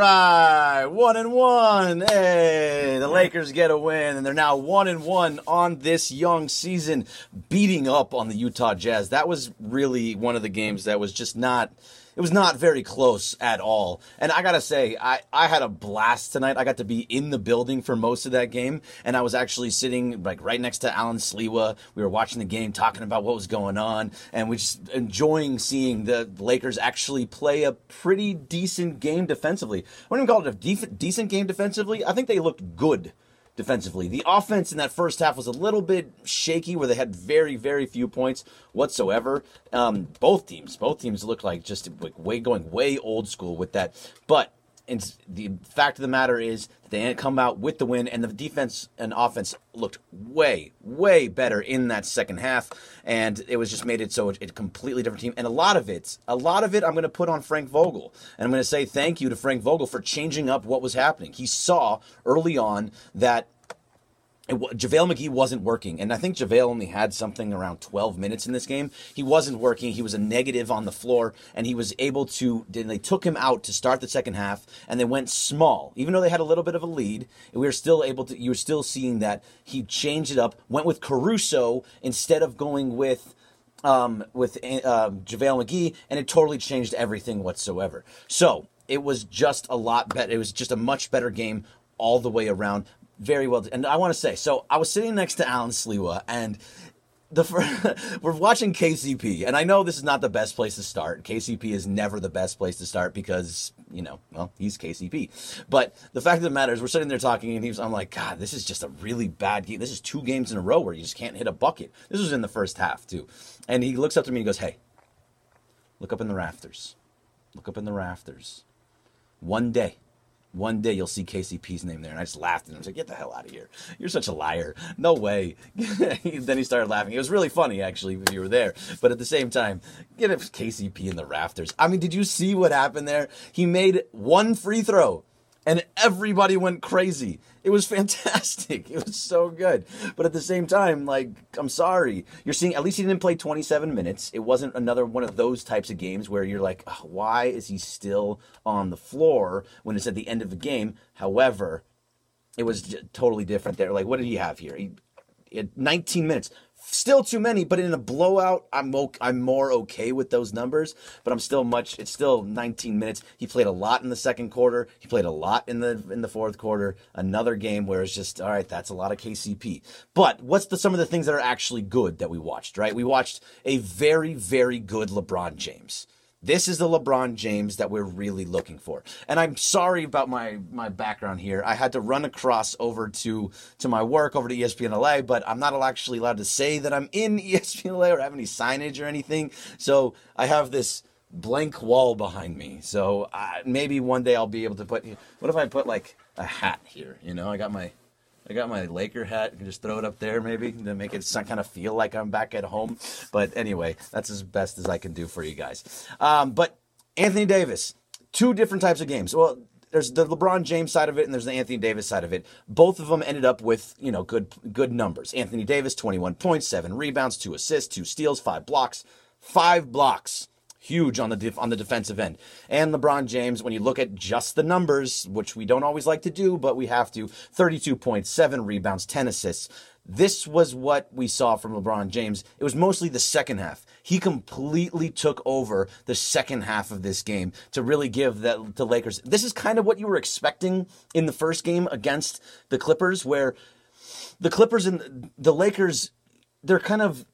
right, one and one. Hey, the Lakers get a win, and they're now one and one on this young season, beating up on the Utah Jazz. That was really one of the games that was just not it was not very close at all. And I gotta say, I, I had a blast tonight. I got to be in the building for most of that game, and I was actually sitting like right next to Alan Sliwa. We were watching the game, talking about what was going on, and we just enjoying seeing the Lakers actually play a pretty decent game defensively. I wouldn't even call it a def- decent game defensively. I think they looked good defensively. The offense in that first half was a little bit shaky, where they had very, very few points whatsoever. Um, both teams, both teams looked like just like way going way old school with that. But and the fact of the matter is they come out with the win, and the defense and offense looked way, way better in that second half, and it was just made it so a completely different team. And a lot of it, a lot of it, I'm going to put on Frank Vogel, and I'm going to say thank you to Frank Vogel for changing up what was happening. He saw early on that JaVale McGee wasn't working. And I think JaVale only had something around 12 minutes in this game. He wasn't working. He was a negative on the floor, and he was able to. They took him out to start the second half, and they went small. Even though they had a little bit of a lead, we were still able to. You were still seeing that he changed it up, went with Caruso instead of going with. Um, with uh, JaVale McGee, and it totally changed everything whatsoever. So it was just a lot better. It was just a much better game all the way around very well. And I want to say, so I was sitting next to Alan Sliwa, and the we're watching KCP, and I know this is not the best place to start. KCP is never the best place to start because you know, well, he's KCP. But the fact of the matter is, we're sitting there talking, and he's, I'm like, God, this is just a really bad game. This is two games in a row where you just can't hit a bucket. This was in the first half too, and he looks up to me and he goes, Hey, look up in the rafters. Look up in the rafters. One day one day you'll see KCP's name there. And I just laughed and I was like, get the hell out of here. You're such a liar. No way. then he started laughing. It was really funny, actually, if you were there. But at the same time, get KCP in the rafters. I mean, did you see what happened there? He made one free throw and everybody went crazy. It was fantastic. It was so good. But at the same time, like, I'm sorry. You're seeing, at least he didn't play 27 minutes. It wasn't another one of those types of games where you're like, why is he still on the floor when it's at the end of the game? However, it was totally different there. Like, what did he have here? He, he had 19 minutes, Still too many, but in a blowout, I'm I'm more okay with those numbers. But I'm still much. It's still 19 minutes. He played a lot in the second quarter. He played a lot in the in the fourth quarter. Another game where it's just all right. That's a lot of KCP. But what's the some of the things that are actually good that we watched? Right, we watched a very very good LeBron James. This is the LeBron James that we're really looking for. And I'm sorry about my my background here. I had to run across over to to my work over to ESPN LA, but I'm not actually allowed to say that I'm in ESPN LA or have any signage or anything. So I have this blank wall behind me. So uh, maybe one day I'll be able to put. What if I put like a hat here? You know, I got my I got my Laker hat. I can just throw it up there maybe to make it kind of feel like I'm back at home. But anyway, that's as best as I can do for you guys. Um, but Anthony Davis, two different types of games. Well, there's the LeBron James side of it and there's the Anthony Davis side of it. Both of them ended up with, you know, good good numbers. Anthony Davis 21 points, 7 rebounds, 2 assists, 2 steals, 5 blocks. 5 blocks huge on the def- on the defensive end. And LeBron James, when you look at just the numbers, which we don't always like to do, but we have to, 32 points, 7 rebounds, 10 assists. This was what we saw from LeBron James. It was mostly the second half. He completely took over the second half of this game to really give the, the Lakers. This is kind of what you were expecting in the first game against the Clippers, where the Clippers and the Lakers, they're kind of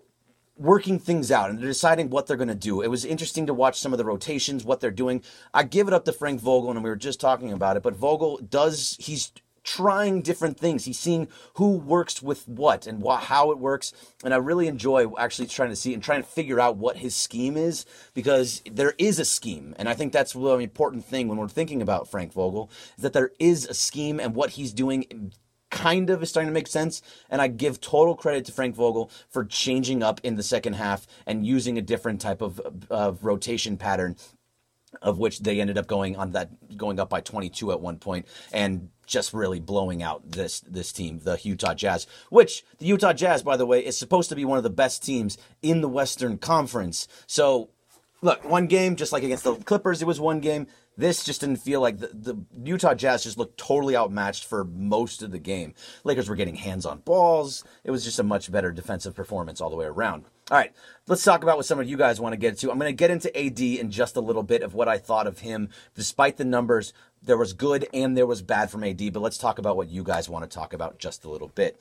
working things out and they're deciding what they're going to do. It was interesting to watch some of the rotations, what they're doing. I give it up to Frank Vogel, and we were just talking about it, but Vogel does, he's trying different things. He's seeing who works with what and wh- how it works. And I really enjoy actually trying to see and trying to figure out what his scheme is because there is a scheme. And I think that's a really important thing when we're thinking about Frank Vogel is that there is a scheme and what he's doing kind of is starting to make sense. And I give total credit to Frank Vogel for changing up in the second half and using a different type of, of rotation pattern of which they ended up going on that going up by 22 at one point and just really blowing out this this team the Utah Jazz which the Utah Jazz by the way is supposed to be one of the best teams in the Western Conference so look one game just like against the Clippers it was one game This just didn't feel like the, the Utah Jazz just looked totally outmatched for most of the game. Lakers were getting hands on balls. It was just a much better defensive performance all the way around. All right, let's talk about what some of you guys want to get to. I'm going to get into AD in just a little bit of what I thought of him. Despite the numbers, there was good and there was bad from AD, but let's talk about what you guys want to talk about just a little bit.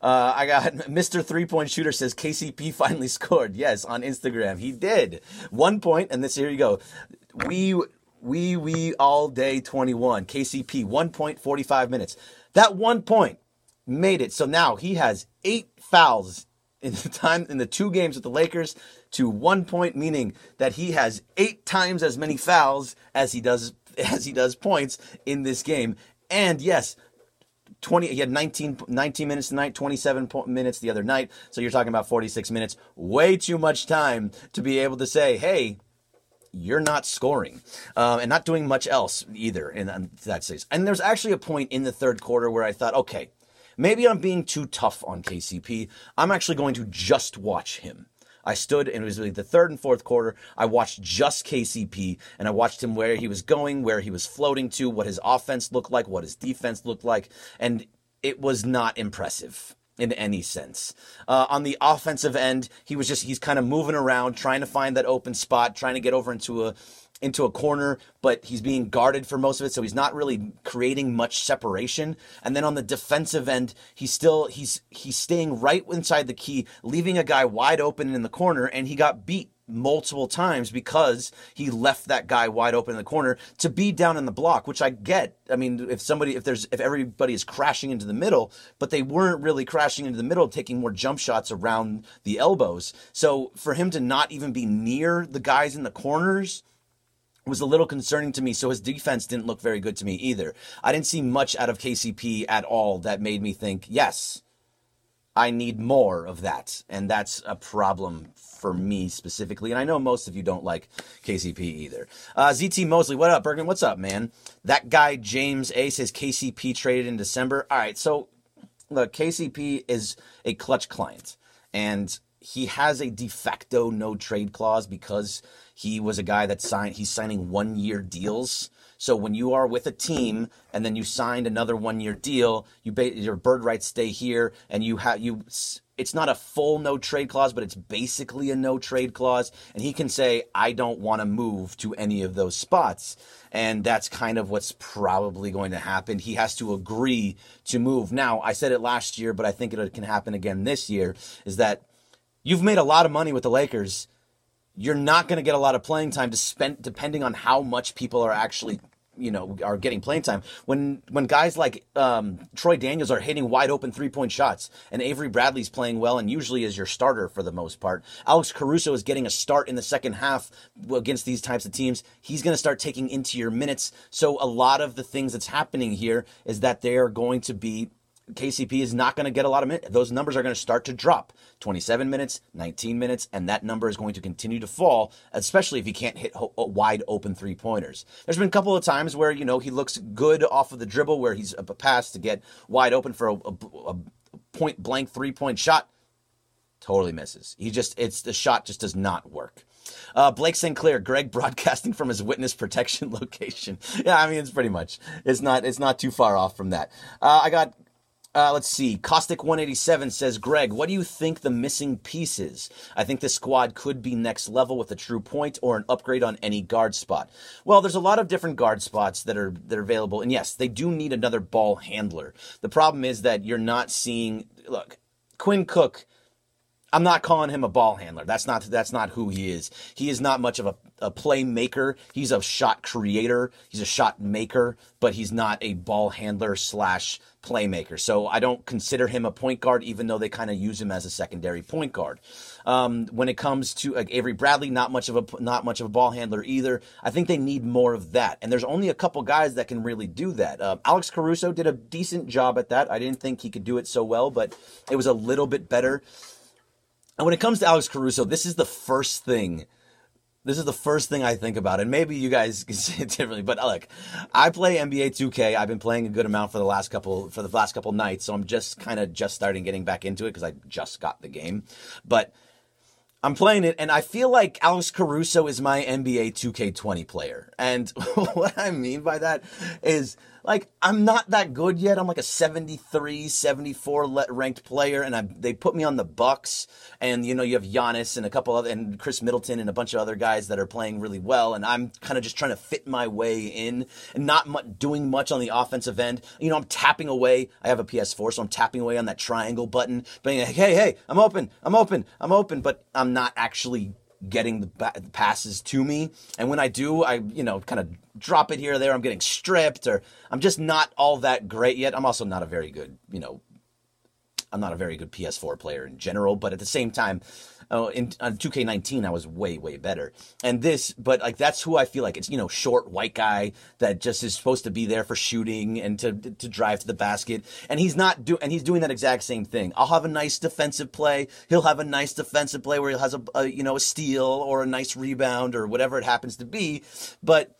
Uh, I got Mr. Three Point Shooter says KCP finally scored. Yes, on Instagram. He did. One point, and this here you go. We we Wee all day 21. KCP, one point, 45 minutes. That one point made it. So now he has eight fouls in the time in the two games with the Lakers to one point, meaning that he has eight times as many fouls as he does as he does points in this game. And yes, 20 he had 19, 19 minutes tonight 27 minutes the other night so you're talking about 46 minutes way too much time to be able to say hey you're not scoring uh, and not doing much else either in, in that sense. And there's actually a point in the third quarter where I thought, okay, maybe I'm being too tough on KCP. I'm actually going to just watch him. I stood and it was really the third and fourth quarter. I watched just KCP and I watched him where he was going, where he was floating to, what his offense looked like, what his defense looked like, and it was not impressive in any sense. Uh, on the offensive end, he was just he's kind of moving around, trying to find that open spot, trying to get over into a into a corner, but he's being guarded for most of it, so he's not really creating much separation. And then on the defensive end, he's still he's he's staying right inside the key, leaving a guy wide open in the corner, and he got beat multiple times because he left that guy wide open in the corner to be down in the block, which I get. I mean, if somebody, if there's, if everybody is crashing into the middle, but they weren't really crashing into the middle, taking more jump shots around the elbows. So for him to not even be near the guys in the corners, was a little concerning to me. So his defense didn't look very good to me either. I didn't see much out of KCP at all that made me think, yes, I need more of that. And that's a problem for me specifically. And I know most of you don't like KCP either. Uh, ZT Mosley, what up, Bergen? What's up, man? That guy, James A, says KCP traded in December. All right, so look, KCP is a Klutch client. And he has a de facto no trade clause because he was a guy that signed, he's signing one year deals. So when you are with a team and then you signed another one year deal, you your bird rights stay here, and you have you. It's not a full no trade clause, but it's basically a no trade clause. And he can say, I don't want to move to any of those spots. And that's kind of what's probably going to happen. He has to agree to move. Now, I said it last year, but I think it can happen again this year is that you've made a lot of money with the Lakers you're not going to get a lot of playing time to spend depending on how much people are actually you know are getting playing time when when guys like um, Troy Daniels are hitting wide open three point shots and Avery Bradley's playing well and usually is your starter for the most part. Alex Caruso is getting a start in the second half against these types of teams. He's going to start taking into your minutes. So a lot of the things that's happening here is that they are going to be KCP is not going to get a lot of minutes. Those numbers are going to start to drop 27 minutes, 19 minutes, and that number is going to continue to fall, especially if he can't hit ho- wide open three pointers. There's been a couple of times where, you know, he looks good off of the dribble where he's a pass to get wide open for a, a, a point blank three point shot. Totally misses. He just, it's the shot just does not work. Uh, Blake Sinclair, Greg broadcasting from his witness protection location. Yeah, I mean it's pretty much it's not it's not too far off from that. Uh, I got uh, let's see. Caustic 187 says, Greg, what do you think the missing piece is? I think this squad could be next level with a true point or an upgrade on any guard spot. Well, there's a lot of different guard spots that are that are available, and yes, they do need another ball handler. The problem is that you're not seeing. Look, Quinn Cook I'm not calling him a ball handler. That's not that's not who he is. He is not much of a, a playmaker. He's a shot creator. He's a shot maker, but he's not a ball handler slash playmaker. So I don't consider him a point guard, even though they kind of use him as a secondary point guard. Um, when it comes to like Avery Bradley, not much of a not much of a ball handler either. I think they need more of that, and there's only a couple guys that can really do that. Uh, Alex Caruso did a decent job at that. I didn't think he could do it so well, but it was a little bit better. And when it comes to Alex Caruso, this is the first thing. This is the first thing I think about, and maybe you guys can see it differently. But uh, look, I play NBA 2K. I've been playing a good amount for the last couple for the last couple nights, so I'm just kind of just starting getting back into it because I just got the game. But I'm playing it, and I feel like Alex Caruso is my NBA 2K20 player. And what I mean by that is like I'm not that good yet. I'm like a 73, 74 ranked player, and I, they put me on the Bucks. And you know, you have Giannis and a couple other, and Khris Middleton and a bunch of other guys that are playing really well. And I'm kind of just trying to fit my way in and not much, doing much on the offensive end. You know, I'm tapping away. I have a PS4, so I'm tapping away on that triangle button, being like, hey, hey, I'm open, I'm open, I'm open, but I'm not actually getting the passes to me. And when I do, I, you know, kind of drop it here or there. I'm getting stripped or I'm just not all that great yet. I'm also not a very good, you know, I'm not a very good PS4 player in general, but at the same time, Oh, in on 2K19, I was way way better. And this, but like that's who I feel like it's you know short white guy that just is supposed to be there for shooting and to to drive to the basket. And he's not do and he's doing that exact same thing. I'll have a nice defensive play. He'll have a nice defensive play where he has a, a you know a steal or a nice rebound or whatever it happens to be, but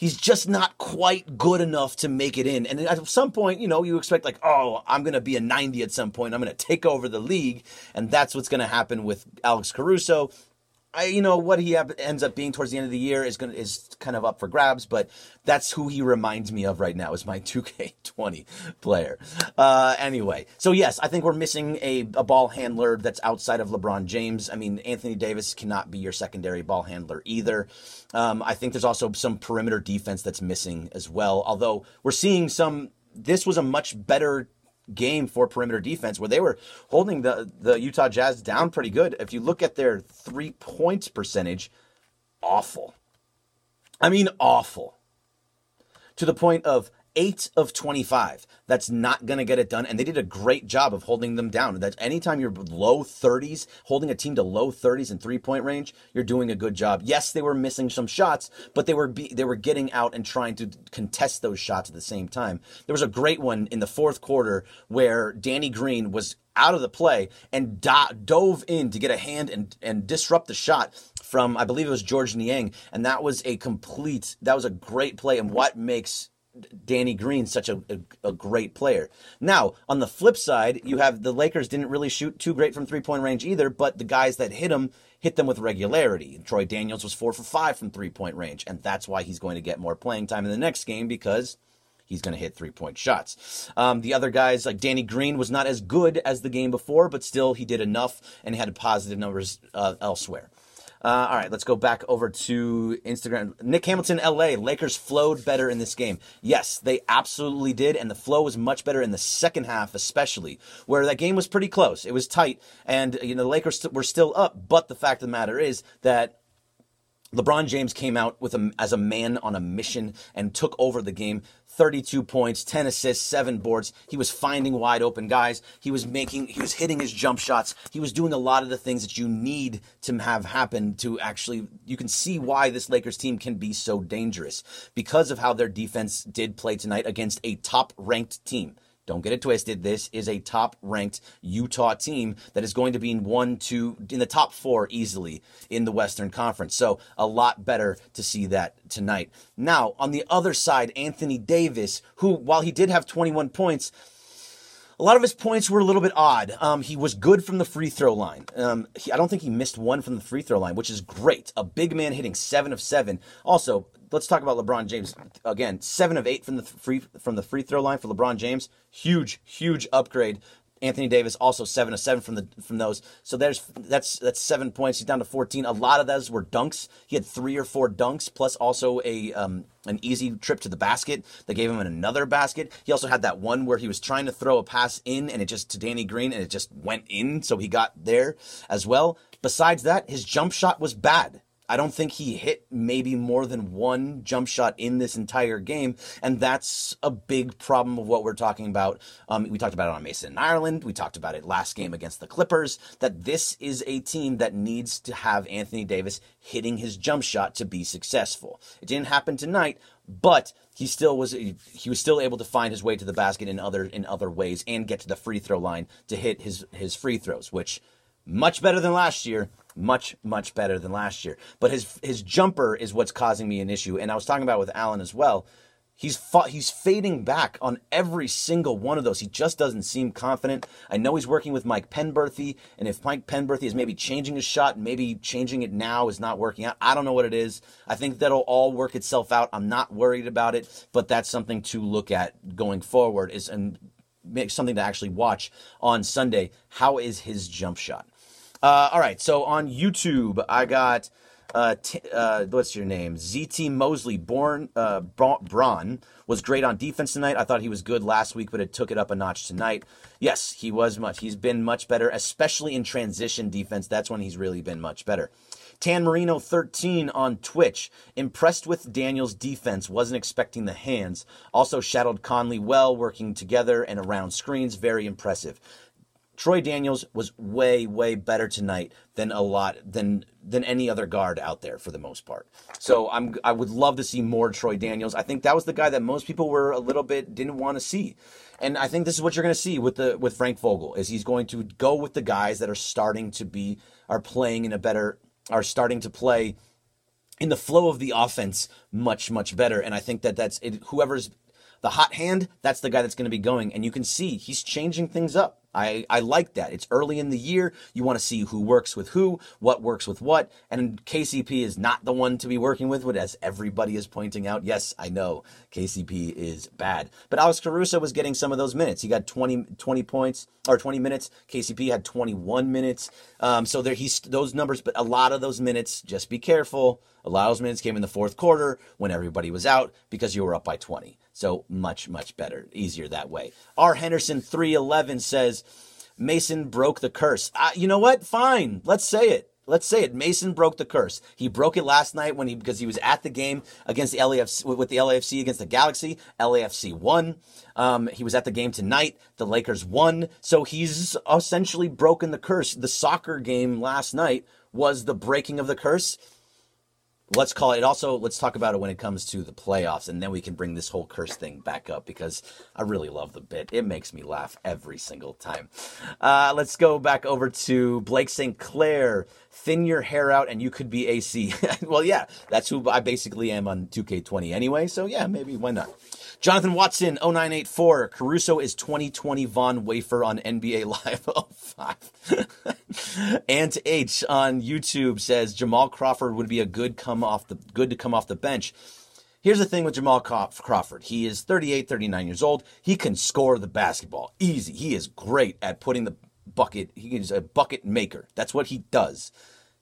he's just not quite good enough to make it in. And at some point, you know, you expect like, oh, I'm going to be a 90 at some point. I'm going to take over the league, and that's what's going to happen with Alex Caruso. I, you know, what he ends up being towards the end of the year is going is kind of up for grabs, but that's who he reminds me of right now is my 2K20 player. Uh, anyway, so yes, I think we're missing a, a ball handler that's outside of LeBron James. I mean, Anthony Davis cannot be your secondary ball handler either. Um, I think there's also some perimeter defense that's missing as well. Although we're seeing some, this was a much better game for perimeter defense where they were holding the, the Utah Jazz down pretty good. If you look at their three points percentage, awful. I mean, awful. To the point of 8 of 25. That's not going to get it done. And they did a great job of holding them down. That anytime you're low 30s, holding a team to low 30s in three point range, you're doing a good job. Yes, they were missing some shots, but they were be, they were getting out and trying to contest those shots at the same time. There was a great one in the fourth quarter where Danny Green was out of the play and do- dove in to get a hand and, and disrupt the shot from I believe it was Georges Niang, and that was a complete that was a great play and what makes Danny Green such a, a, a, great player. Now, on the flip side, you have the Lakers didn't really shoot too great from three point range either, but the guys that hit them hit them with regularity. Troy Daniels was four for five from three point range, and that's why he's going to get more playing time in the next game because he's going to hit three point shots. Um, the other guys, like Danny Green, was not as good as the game before, but still he did enough and had positive numbers uh, elsewhere. Uh, all right, let's go back over to Instagram. Nick Hamilton, LA. Lakers flowed better in this game. Yes, they absolutely did, and the flow was much better in the second half, especially where that game was pretty close. It was tight, and you know the Lakers were still up. But the fact of the matter is that LeBron James came out with a, as a man on a mission and took over the game. 32 points, 10 assists, 7 boards. He was finding wide open guys. He was making he was hitting his jump shots. He was doing a lot of the things that you need to have happen to actually you can see why this Lakers team can be so dangerous because of how their defense did play tonight against a top ranked team. Don't get it twisted. This is a top ranked Utah team that is going to be in one, two, in the top four easily in the Western Conference. So a lot better to see that tonight. Now, on the other side, Anthony Davis, who, while he did have 21 points, a lot of his points were a little bit odd. Um, he was good from the free throw line. Um, he, I don't think he missed one from the free throw line, which is great. A big man hitting seven of seven. Also, let's talk about LeBron James again. Seven of eight from the free from the free throw line for LeBron James. Huge, huge upgrade. Anthony Davis also seven of seven from the from those. So there's that's that's seven points. He's down to fourteen. A lot of those were dunks. He had three or four dunks, plus also a um, an easy trip to the basket that gave him another basket. He also had that one where he was trying to throw a pass in and it just to Danny Green and it just went in, so he got there as well. Besides that, his jump shot was bad. I don't think he hit maybe more than one jump shot in this entire game, and that's a big problem of what we're talking about. Um, we talked about it on Mason in Ireland. We talked about it last game against the Clippers. That this is a team that needs to have Anthony Davis hitting his jump shot to be successful. It didn't happen tonight, but he still was he was still able to find his way to the basket in other in other ways and get to the free throw line to hit his his free throws, which much better than last year much much better than last year. But his his jumper is what's causing me an issue, and I was talking about with Alan as well. He's fought, he's fading back on every single one of those. He just doesn't seem confident. I know he's working with Mike Penberthy, and if Mike Penberthy is maybe changing his shot, maybe changing it now is not working out. I don't know what it is. I think that'll all work itself out. I'm not worried about it, but that's something to look at going forward. Is and make something to actually watch on Sunday. How is his jump shot? Uh, all right, so on YouTube, I got uh, t- uh, what's your name? ZT Mosley, born uh, Bron was great on defense tonight. I thought he was good last week, but it took it up a notch tonight. Yes, he was much. He's been much better, especially in transition defense. That's when he's really been much better. Tan Marino 13 on Twitch. Impressed with Daniels' defense. Wasn't expecting the hands. Also shadowed Conley well, working together and around screens. Very impressive. Troy Daniels was way, way better tonight than a lot than than any other guard out there for the most part. So I'm I would love to see more Troy Daniels. I think that was the guy that most people were a little bit didn't want to see. And I think this is what you're going to see with the with Frank Vogel is he's going to go with the guys that are starting to be are playing in a better are starting to play in the flow of the offense much much better and I think that that's it, whoever's the hot hand, that's the guy that's going to be going. And you can see he's changing things up. I, I like that. It's early in the year. You want to see who works with who, what works with what. And KCP is not the one to be working with, but as everybody is pointing out, yes, I know KCP is bad. But Alex Caruso was getting some of those minutes. He got 20, 20 points or 20 minutes. KCP had 21 minutes. Um, so there he's those numbers, but a lot of those minutes, just be careful. A lot of those minutes came in the fourth quarter when everybody was out because you were up by 20. So much, much better, easier that way. R. Henderson 311 says, Mason broke the curse. Uh, you know what? Fine. Let's say it. Let's say it. Mason broke the curse. He broke it last night when he because he was at the game against the LAFC with the LAFC against the Galaxy. LAFC won. Um, he was at the game tonight. The Lakers won. So he's essentially broken the curse. The soccer game last night was the breaking of the curse let's call it also let's talk about it when it comes to the playoffs and then we can bring this whole curse thing back up because i really love the bit. It makes me laugh every single time. Uh, let's go back over to blake st clair thin your hair out and you could be ac well yeah that's who i basically am on 2k20 anyway so yeah maybe why not Jonathan Watson, 0984. Caruso is 2020 Von Wafer on NBA Live 05. Ant H on YouTube says Jamal Crawford would be a good come off the good to come off the bench. Here's the thing with Jamal Crawford. He is 38, 39 years old. He can score the basketball easy. He is great at putting the bucket. He is a bucket maker. That's what he does.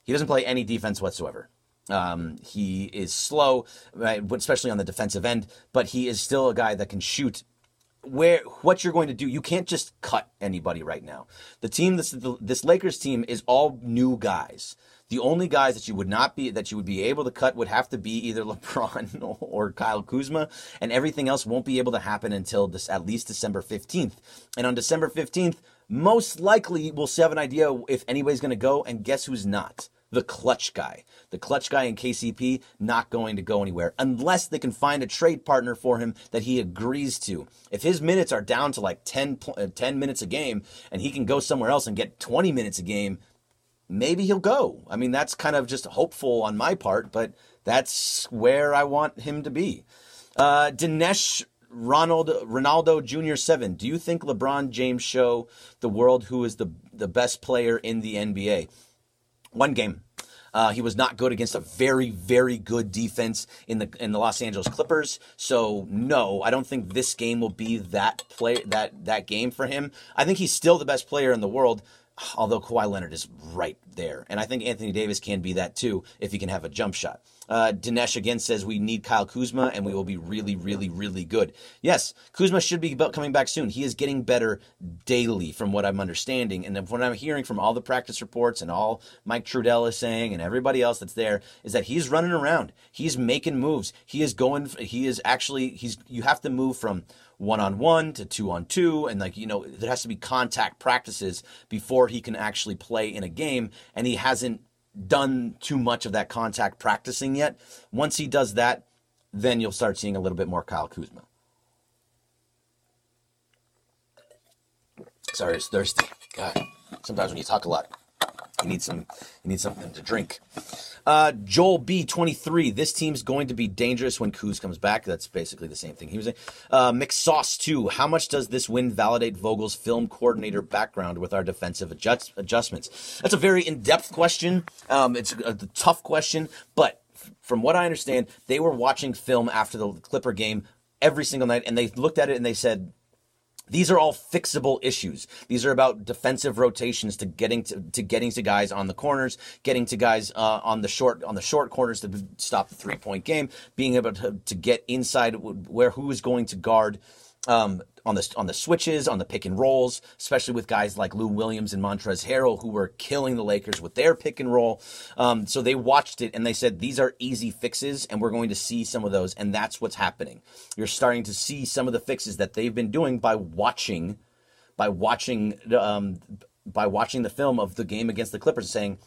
He doesn't play any defense whatsoever. Um, he is slow, right, especially on the defensive end, but he is still a guy that can shoot. Where what you're going to do, you can't just cut anybody right now. The team, this this Lakers team, is all new guys. The only guys that you would not be that you would be able to cut would have to be either LeBron or Kyle Kuzma, and everything else won't be able to happen until this at least December 15th. And on December 15th, most likely we'll have an idea if anybody's going to go, and guess who's not? The clutch guy. The clutch guy in KCP not going to go anywhere unless they can find a trade partner for him that he agrees to. If his minutes are down to like 10, uh, 10 minutes a game and he can go somewhere else and get 20 minutes a game, maybe he'll go. I mean, that's kind of just hopeful on my part, but that's where I want him to be. Uh, Dinesh Ronald Ronaldo Jr. Seven. Do you think LeBron James show the world who is the the best player in the NBA? One game. Uh, he was not good against a very, very good defense in the in the Los Angeles Clippers. So no, I don't think this game will be that play that that game for him. I think he's still the best player in the world although Kawhi Leonard is right there. And I think Anthony Davis can be that too if he can have a jump shot. Uh, Dinesh again says we need Kyle Kuzma and we will be really, really, really good. Yes, Kuzma should be coming back soon. He is getting better daily from what I'm understanding. And what I'm hearing from all the practice reports and all Mike Trudell is saying and everybody else that's there is that he's running around. He's making moves. He is going, he is actually, he's, you have to move from one on one to two on two. And like, you know, there has to be contact practices before he can actually play in a game. And he hasn't done too much of that contact practicing yet. Once he does that, then you'll start seeing a little bit more Kyle Kuzma. Sorry, it's thirsty. God, sometimes when you talk a lot, You need some. You need something to drink. Uh, Joel B twenty three. This team's going to be dangerous when Kuz comes back. That's basically the same thing he was saying. Uh, McSauce two. How much does this win validate Vogel's film coordinator background with our defensive adjust, adjustments? That's a very in depth question. Um, it's a, a tough question, but from what I understand, they were watching film after the Clipper game every single night, and they looked at it and they said, these are all fixable issues. These are about defensive rotations to getting to, to getting to guys on the corners, getting to guys uh, on the short on the short corners to stop the three point game, being able to, to get inside where who is going to guard um, on the on the switches, on the pick and rolls, especially with guys like Lou Williams and Montrezl Harrell, who were killing the Lakers with their pick and roll. Um, so they watched it and they said these are easy fixes, and we're going to see some of those, and that's what's happening. You're starting to see some of the fixes that they've been doing by watching, by watching, um, by watching the film of the game against the Clippers, saying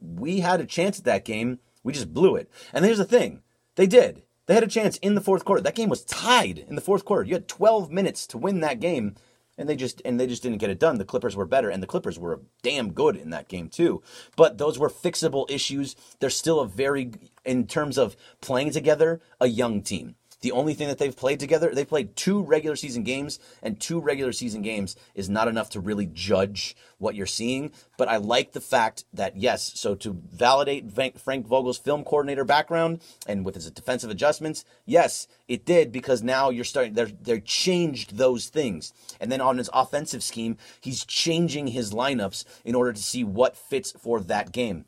we had a chance at that game, we just blew it. And here's the thing, they did they had a chance in the fourth quarter. That game was tied in the fourth quarter. You had 12 minutes to win that game, and they just and they just didn't get it done. The Clippers were better, and the Clippers were damn good in that game too. But those were fixable issues. They're still a very, in terms of playing together, a young team. The only thing that they've played together, they played two regular season games, and two regular season games is not enough to really judge what you're seeing. But I like the fact that, yes, so to validate Frank Vogel's film coordinator background and with his defensive adjustments, yes, it did because now you're starting, they're, they're changed those things. And then on his offensive scheme, he's changing his lineups in order to see what fits for that game.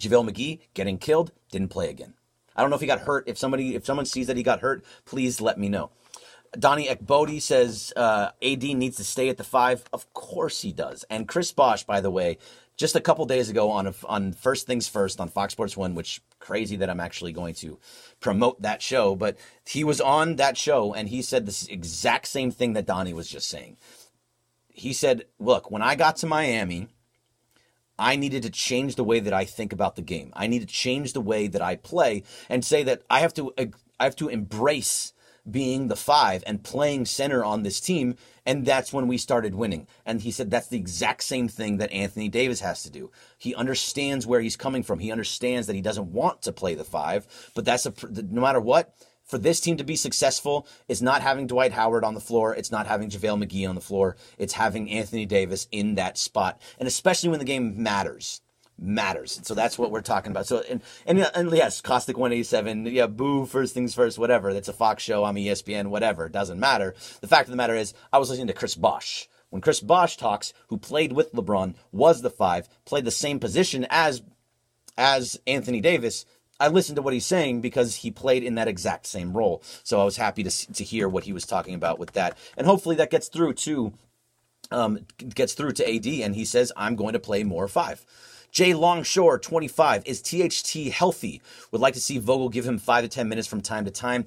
JaVale McGee getting killed, didn't play again. I don't know if he got hurt. If somebody, if someone sees that he got hurt, please let me know. Donnie Ekbodi says uh, AD needs to stay at the five. Of course he does. And Chris Bosh, by the way, just a couple days ago on a, on First Things First on Fox Sports One, which crazy that I'm actually going to promote that show, but he was on that show and he said this exact same thing that Donnie was just saying. He said, "Look, when I got to Miami." I needed to change the way that I think about the game. I need to change the way that I play and say that I have to I have to embrace being the five and playing center on this team. And that's when we started winning. And he said that's the exact same thing that Anthony Davis has to do. He understands where he's coming from. He understands that he doesn't want to play the five, but that's a, no matter what, for this team to be successful is not having Dwight Howard on the floor. It's not having JaVale McGee on the floor. It's having Anthony Davis in that spot. And especially when the game matters. Matters. So that's what we're talking about. So, and, and, and yes, Caustic 187, yeah, boo, first things first, whatever. That's a Fox show. I'm ESPN, whatever. It doesn't matter. The fact of the matter is, I was listening to Chris Bosh. When Chris Bosh talks, who played with LeBron, was the five, played the same position as as Anthony Davis, I listened to what he's saying because he played in that exact same role. So I was happy to to hear what he was talking about with that, and hopefully that gets through to um, gets through to AD, and he says I'm going to play more five. Jay Longshore, 25. Is THT healthy? Would like to see Vogel give him five to 10 minutes from time to time.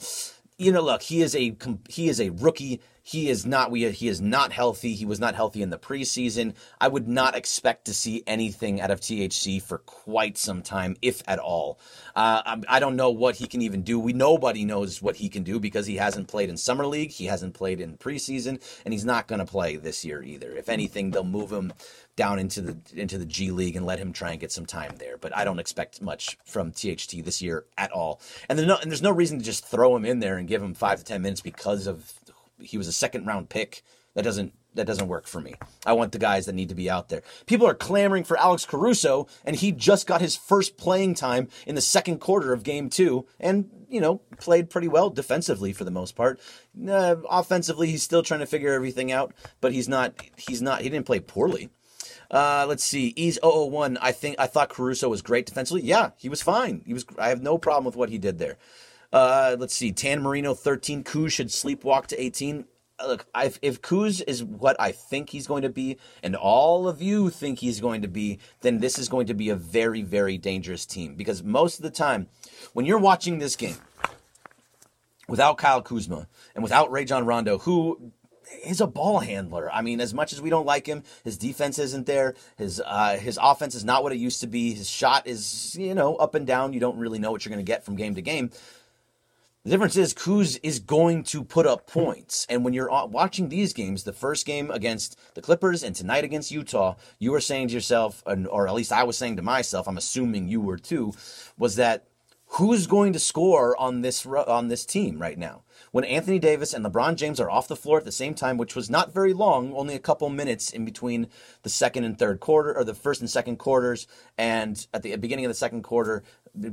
You know, look, he is a he is a rookie. He is not we he is not healthy. He was not healthy in the preseason. I would not expect to see anything out of THT for quite some time, if at all. Uh, I don't know what he can even do. We nobody knows what he can do because he hasn't played in summer league. He hasn't played in preseason, and he's not going to play this year either. If anything, they'll move him down into the into the G League and let him try and get some time there. But I don't expect much from THT this year at all. And no and there's no reason to just throw him in there and give him five to ten minutes because of he was a second round pick. That doesn't that doesn't work for me. I want the guys that need to be out there. People are clamoring for Alex Caruso, and he just got his first playing time in the second quarter of game two, and you know played pretty well defensively for the most part. Uh, offensively, he's still trying to figure everything out, but he's not. He's not. He didn't play poorly. Uh, let's see. Ease 001. I think I thought Caruso was great defensively. Yeah, he was fine. He was. I have no problem with what he did there. Uh, let's see. Tan Marino 13. Kuz should sleepwalk to 18. Look, I've, if Kuz is what I think he's going to be, and all of you think he's going to be, then this is going to be a very, very dangerous team. Because most of the time, when you're watching this game without Kyle Kuzma and without Rajon Rondo, who is a ball handler. I mean, as much as we don't like him, his defense isn't there. His uh, his offense is not what it used to be. His shot is you know up and down. You don't really know what you're going to get from game to game The difference is Kuz is going to put up points. And when you're uh, watching these games, the first game against the Clippers and tonight against Utah, you were saying to yourself, or at least I was saying to myself, I'm assuming you were too, was that who's going to score on this on this team right now? When Anthony Davis and LeBron James are off the floor at the same time, which was not very long, only a couple minutes in between the second and third quarter, or the first and second quarters, and at the beginning of the second quarter,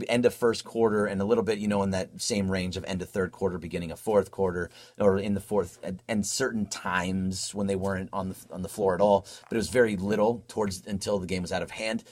end of first quarter and a little bit, you know, in that same range of end of third quarter, beginning of fourth quarter, or in the fourth, and certain times when they weren't on the on the floor at all. But it was very little towards until the game was out of hand.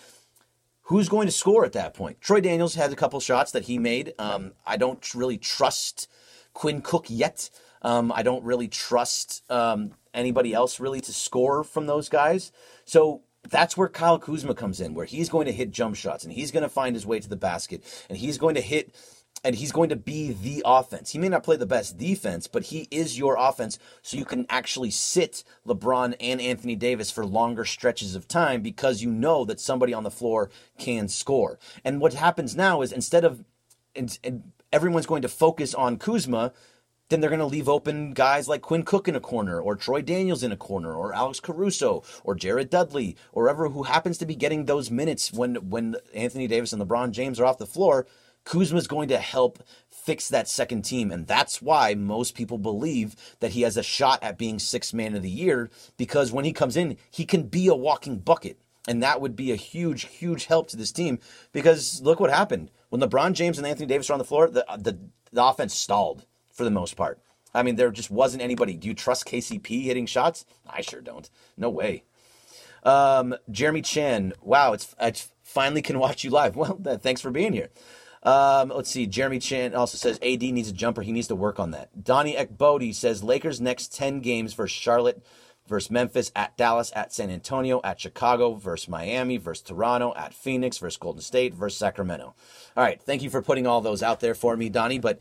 Who's going to score at that point? Troy Daniels had a couple shots that he made. Um, I don't really trust Quinn Cook yet. Um, I don't really trust um, anybody else really to score from those guys. So that's where Kyle Kuzma comes in, where he's going to hit jump shots and he's going to find his way to the basket and he's going to hit and he's going to be the offense. He may not play the best defense, but he is your offense, so you can actually sit LeBron and Anthony Davis for longer stretches of time because you know that somebody on the floor can score. And what happens now is instead of and, and everyone's going to focus on Kuzma, then they're going to leave open guys like Quinn Cook in a corner, or Troy Daniels in a corner, or Alex Caruso, or Jared Dudley, or ever who happens to be getting those minutes when when Anthony Davis and LeBron James are off the floor. Kuzma's going to help fix that second team, and that's why most people believe that he has a shot at being sixth man of the year because when he comes in, he can be a walking bucket. And that would be a huge, huge help to this team because look what happened. When LeBron James and Anthony Davis were on the floor, the, the, the offense stalled for the most part. I mean, there just wasn't anybody. Do you trust KCP hitting shots? I sure don't. No way. Um, Jeremy Chan, wow, it's I finally can watch you live. Well, thanks for being here. Um, let's see. Jeremy Chan also says AD needs a jumper. He needs to work on that. Donnie Ekbodi says Lakers next 10 games versus Charlotte, versus Memphis, at Dallas, at San Antonio, at Chicago, versus Miami, versus Toronto, at Phoenix, versus Golden State, versus Sacramento. All right. Thank you for putting all those out there for me, Donnie. But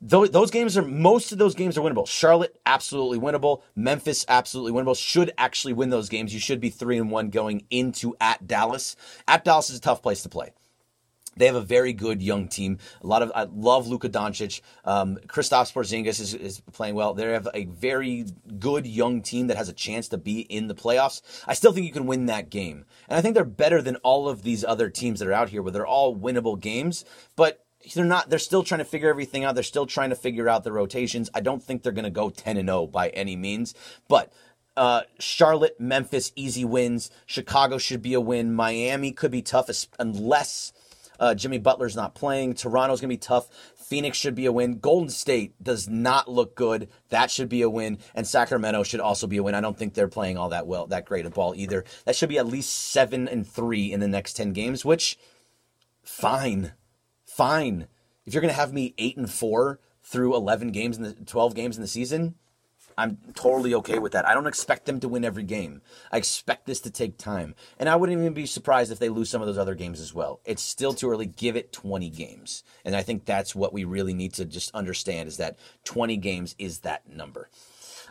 those, those games are most of those games are winnable. Charlotte absolutely winnable. Memphis absolutely winnable. Should actually win those games. You should be three and one going into at Dallas. At Dallas is a tough place to play. They have a very good young team. A lot of I love Luka Doncic. Um, Kristaps Porzingis is, is playing well. They have a very good young team that has a chance to be in the playoffs. I still think you can win that game, and I think they're better than all of these other teams that are out here, where they're all winnable games. But they're not they're still trying to figure everything out they're still trying to figure out the rotations i don't think they're going to go 10 and 0 by any means but uh, Charlotte, Memphis, easy wins. Chicago should be a win. Miami could be tough unless uh, Jimmy Butler's not playing. Toronto's going to be tough. Phoenix should be a win. Golden State does not look good. That should be a win. And Sacramento should also be a win. I don't think they're playing all that well, that great a ball either. That should be at least seven and three in the next 10 games, which fine fine. If you're going to have me eight and four through 11 games in the 12 games in the season, I'm totally okay with that. I don't expect them to win every game. I expect this to take time. And I wouldn't even be surprised if they lose some of those other games as well. It's still too early. Give it 20 games. And I think that's what we really need to just understand is that 20 games is that number.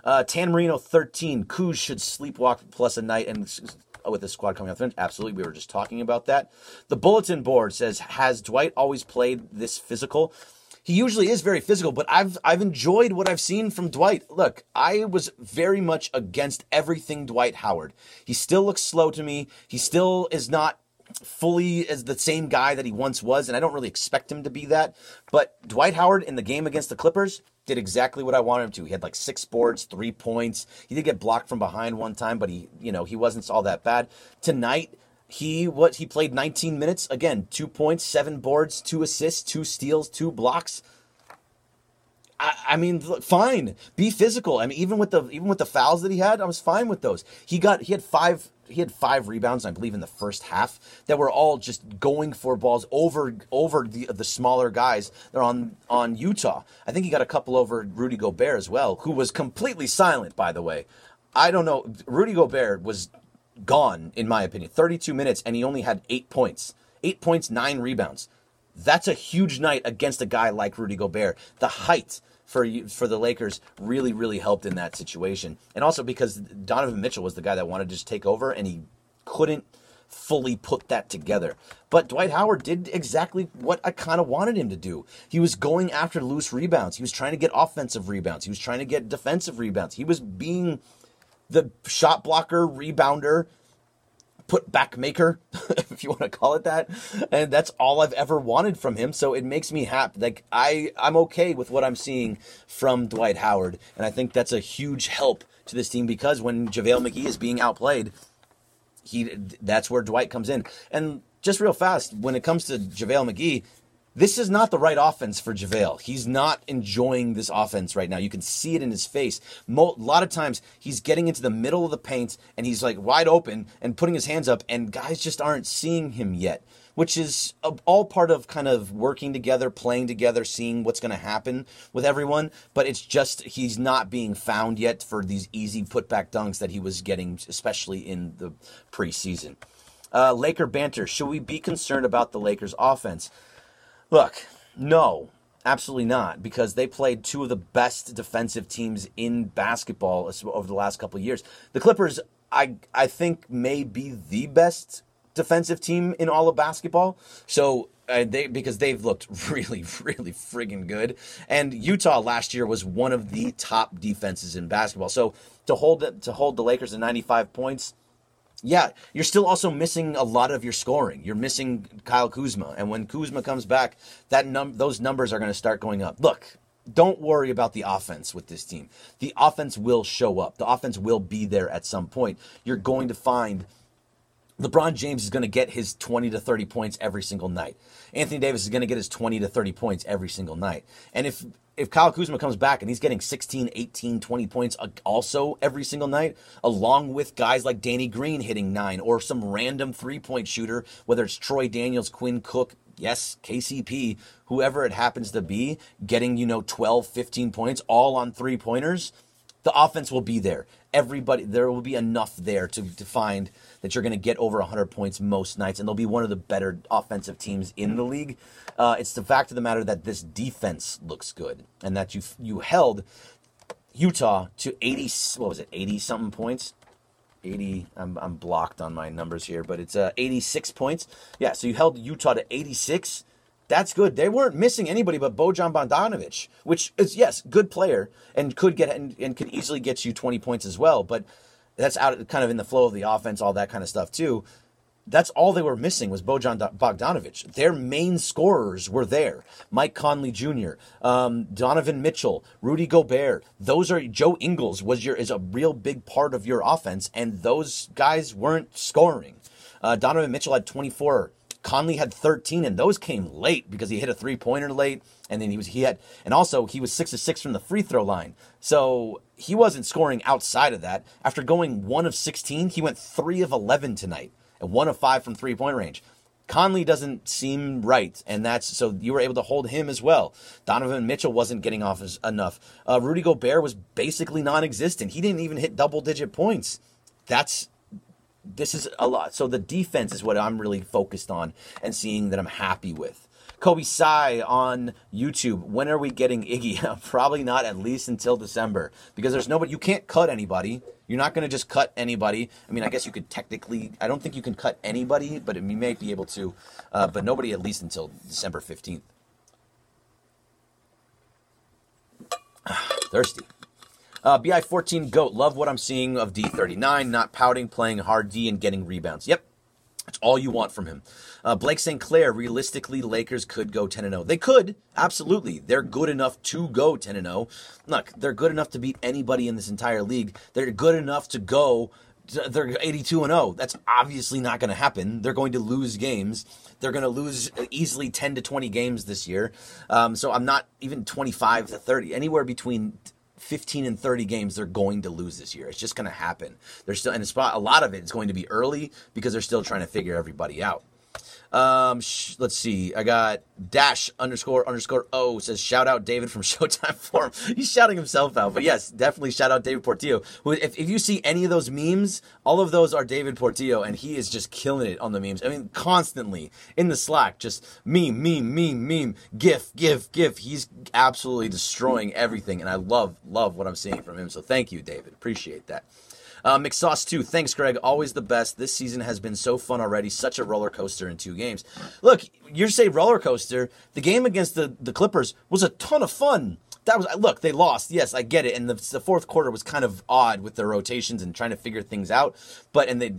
Uh, Tan Marino 13. Kuz should sleepwalk plus a night and with the squad coming off the bench. Absolutely, we were just talking about that. The bulletin board says, "Has Dwight always played this physical?" He usually is very physical, but I've I've enjoyed what I've seen from Dwight. Look, I was very much against everything Dwight Howard. He still looks slow to me. He still is not fully as the same guy that he once was, and I don't really expect him to be that. But Dwight Howard in the game against the Clippers did exactly what I wanted him to. He had like six boards, three points. He did get blocked from behind one time, but he, you know, he wasn't all that bad. Tonight, he what he played 19 minutes again, two points, seven boards, two assists, two steals, two blocks. I, mean, fine. Be physical. I mean, even with the even with the fouls that he had, I was fine with those. He got he had five he had five rebounds, I believe, in the first half that were all just going for balls over over the the smaller guys. They're on on Utah. I think he got a couple over Rudy Gobert as well, who was completely silent, by the way. I don't know. Rudy Gobert was gone, in my opinion. 32 minutes, and he only had eight points. Eight points, nine rebounds. That's a huge night against a guy like Rudy Gobert. The height, for for the Lakers really really helped in that situation, and also because Donovan Mitchell was the guy that wanted to just take over, and he couldn't fully put that together. But Dwight Howard did exactly what I kind of wanted him to do. He was going after loose rebounds. He was trying to get offensive rebounds. He was trying to get defensive rebounds. He was being the shot blocker, rebounder, put back maker, if you want to call it that. And that's all I've ever wanted from him. So it makes me happy. Like I, I'm okay with what I'm seeing from Dwight Howard. And I think that's a huge help to this team because when JaVale McGee is being outplayed, he that's where Dwight comes in. And just real fast, when it comes to JaVale McGee, this is not the right offense for JaVale. He's not enjoying this offense right now. You can see it in his face. Mo- a lot of times he's getting into the middle of the paint and he's like wide open and putting his hands up, and guys just aren't seeing him yet, which is all part of kind of working together, playing together, seeing what's going to happen with everyone. But it's just he's not being found yet for these easy putback dunks that he was getting, especially in the preseason. Uh, Laker banter. Should we be concerned about the Lakers' offense? Look, no, absolutely not, because they played two of the best defensive teams in basketball over the last couple of years. The Clippers, I I think, may be the best defensive team in all of basketball. So uh, they because they've looked really, really friggin' good. And Utah last year was one of the top defenses in basketball. So to hold to hold the Lakers to 95 points yeah, you're still also missing a lot of your scoring. You're missing Kyle Kuzma, and when Kuzma comes back, that num- those numbers are going to start going up. Look, don't worry about the offense with this team. The offense will show up. The offense will be there at some point. You're going to find LeBron James is going to get his 20 to 30 points every single night. Anthony Davis is going to get his 20 to 30 points every single night. And if if Kyle Kuzma comes back and he's getting 16, 18, 20 points uh, also every single night, along with guys like Danny Green hitting nine or some random three point shooter, whether it's Troy Daniels, Quinn Cook, yes, KCP, whoever it happens to be, getting, you know, 12, 15 points all on three pointers, the offense will be there. Everybody, there will be enough there to, to find that you're going to get over 100 points most nights, and they'll be one of the better offensive teams in the league. Uh, it's the fact of the matter that this defense looks good, and that you you held Utah to 80. What was it? 80 something points. 80. I'm I'm blocked on my numbers here, but it's uh, 86 points. Yeah, so you held Utah to 86. That's good. They weren't missing anybody but Bojan Bogdanovic, which is yes, good player and could get and, and could easily get you 20 points as well. But that's out kind of in the flow of the offense, all that kind of stuff too. That's all they were missing was Bojan Bogdanovic. Their main scorers were there. Mike Conley Jr., um, Donovan Mitchell, Rudy Gobert. Those are Joe Ingles was your is a real big part of your offense, and those guys weren't scoring. Uh, Donovan Mitchell had 24. Conley had 13, and those came late because he hit a three pointer late, and then he was he had, and also he was six to six from the free throw line. So he wasn't scoring outside of that. After going one of 16, he went three of 11 tonight and one of five from three point range. Conley doesn't seem right, and that's so you were able to hold him as well. Donovan Mitchell wasn't getting off as, enough. Uh, Rudy Gobert was basically non-existent. He didn't even hit double-digit points. That's this is a lot. So the defense is what I'm really focused on and seeing that I'm happy with. Kobe Sai on YouTube. When are we getting Iggy? Probably not at least until December because there's nobody. You can't cut anybody. You're not going to just cut anybody. I mean, I guess you could technically. I don't think you can cut anybody, but you may be able to. Uh, but nobody at least until December 15th. Thirsty. Uh, BI14 GOAT. Love what I'm seeing of D39. Not pouting, playing hard D, and getting rebounds. Yep. That's all you want from him. Uh, Blake St. Clair, realistically, Lakers could go 10 0. They could, absolutely. They're good enough to go 10 0. Look, they're good enough to beat anybody in this entire league. They're good enough to go. They're 82 and 0. That's obviously not going to happen. They're going to lose games. They're going to lose easily 10 to 20 games this year. Um, so I'm not even 25 to 30, anywhere between 15 and 30 games they're going to lose this year. It's just going to happen. They're still and spot a lot of it is going to be early because they're still trying to figure everybody out. Um, sh- let's see. I got dash underscore underscore O says shout out David from Showtime Forum. He's shouting himself out, but yes, definitely shout out David Portillo. Who, if, if you see any of those memes, all of those are David Portillo, and he is just killing it on the memes. I mean, constantly in the Slack, just meme, meme, meme, meme, gif, gif, gif. He's absolutely destroying everything, and I love love what I'm seeing from him. So thank you, David. Appreciate that. Uh, McSauce too. Thanks, Greg. Always the best. This season has been so fun already. Such a roller coaster in two games. Look, you say roller coaster. The game against the the Clippers was a ton of fun that was look they lost yes i get it and the, the, fourth quarter was kind of odd with their rotations and trying to figure things out but and they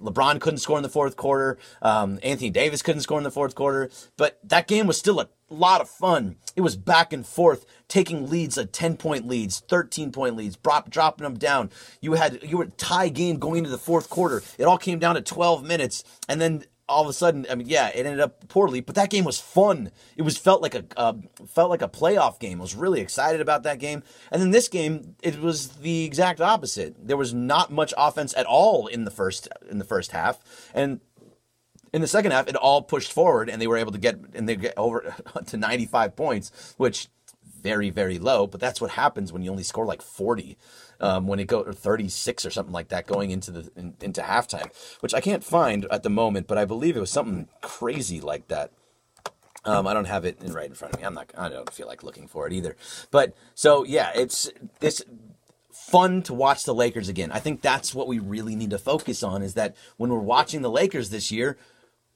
lebron couldn't score in the fourth quarter. Um, anthony davis couldn't score in the fourth quarter. But that game was still a lot of fun. It was back and forth taking leads like 10 point leads 13 point leads drop, dropping them down. You had you were tie game going into the fourth quarter. It all came down to 12 minutes. And then all of a sudden, I mean, yeah, it ended up poorly, but that game was fun. It was felt like a uh, felt like a playoff game. I was really excited about that game. And then this game, it was the exact opposite. There was not much offense at all in the first in the first half, and in the second half, it all pushed forward, and they were able to get and they get over to 95 points, which very very low. But that's what happens when you only score like 40 um, when it go 36 or something like that going into the in, into halftime, which I can't find at the moment, but I believe it was something crazy like that. Um, I don't have it in right in front of me. I'm not. I don't feel like looking for it either. But so yeah, it's it's fun to watch the Lakers again. I think that's what we really need to focus on. Is that when we're watching the Lakers this year,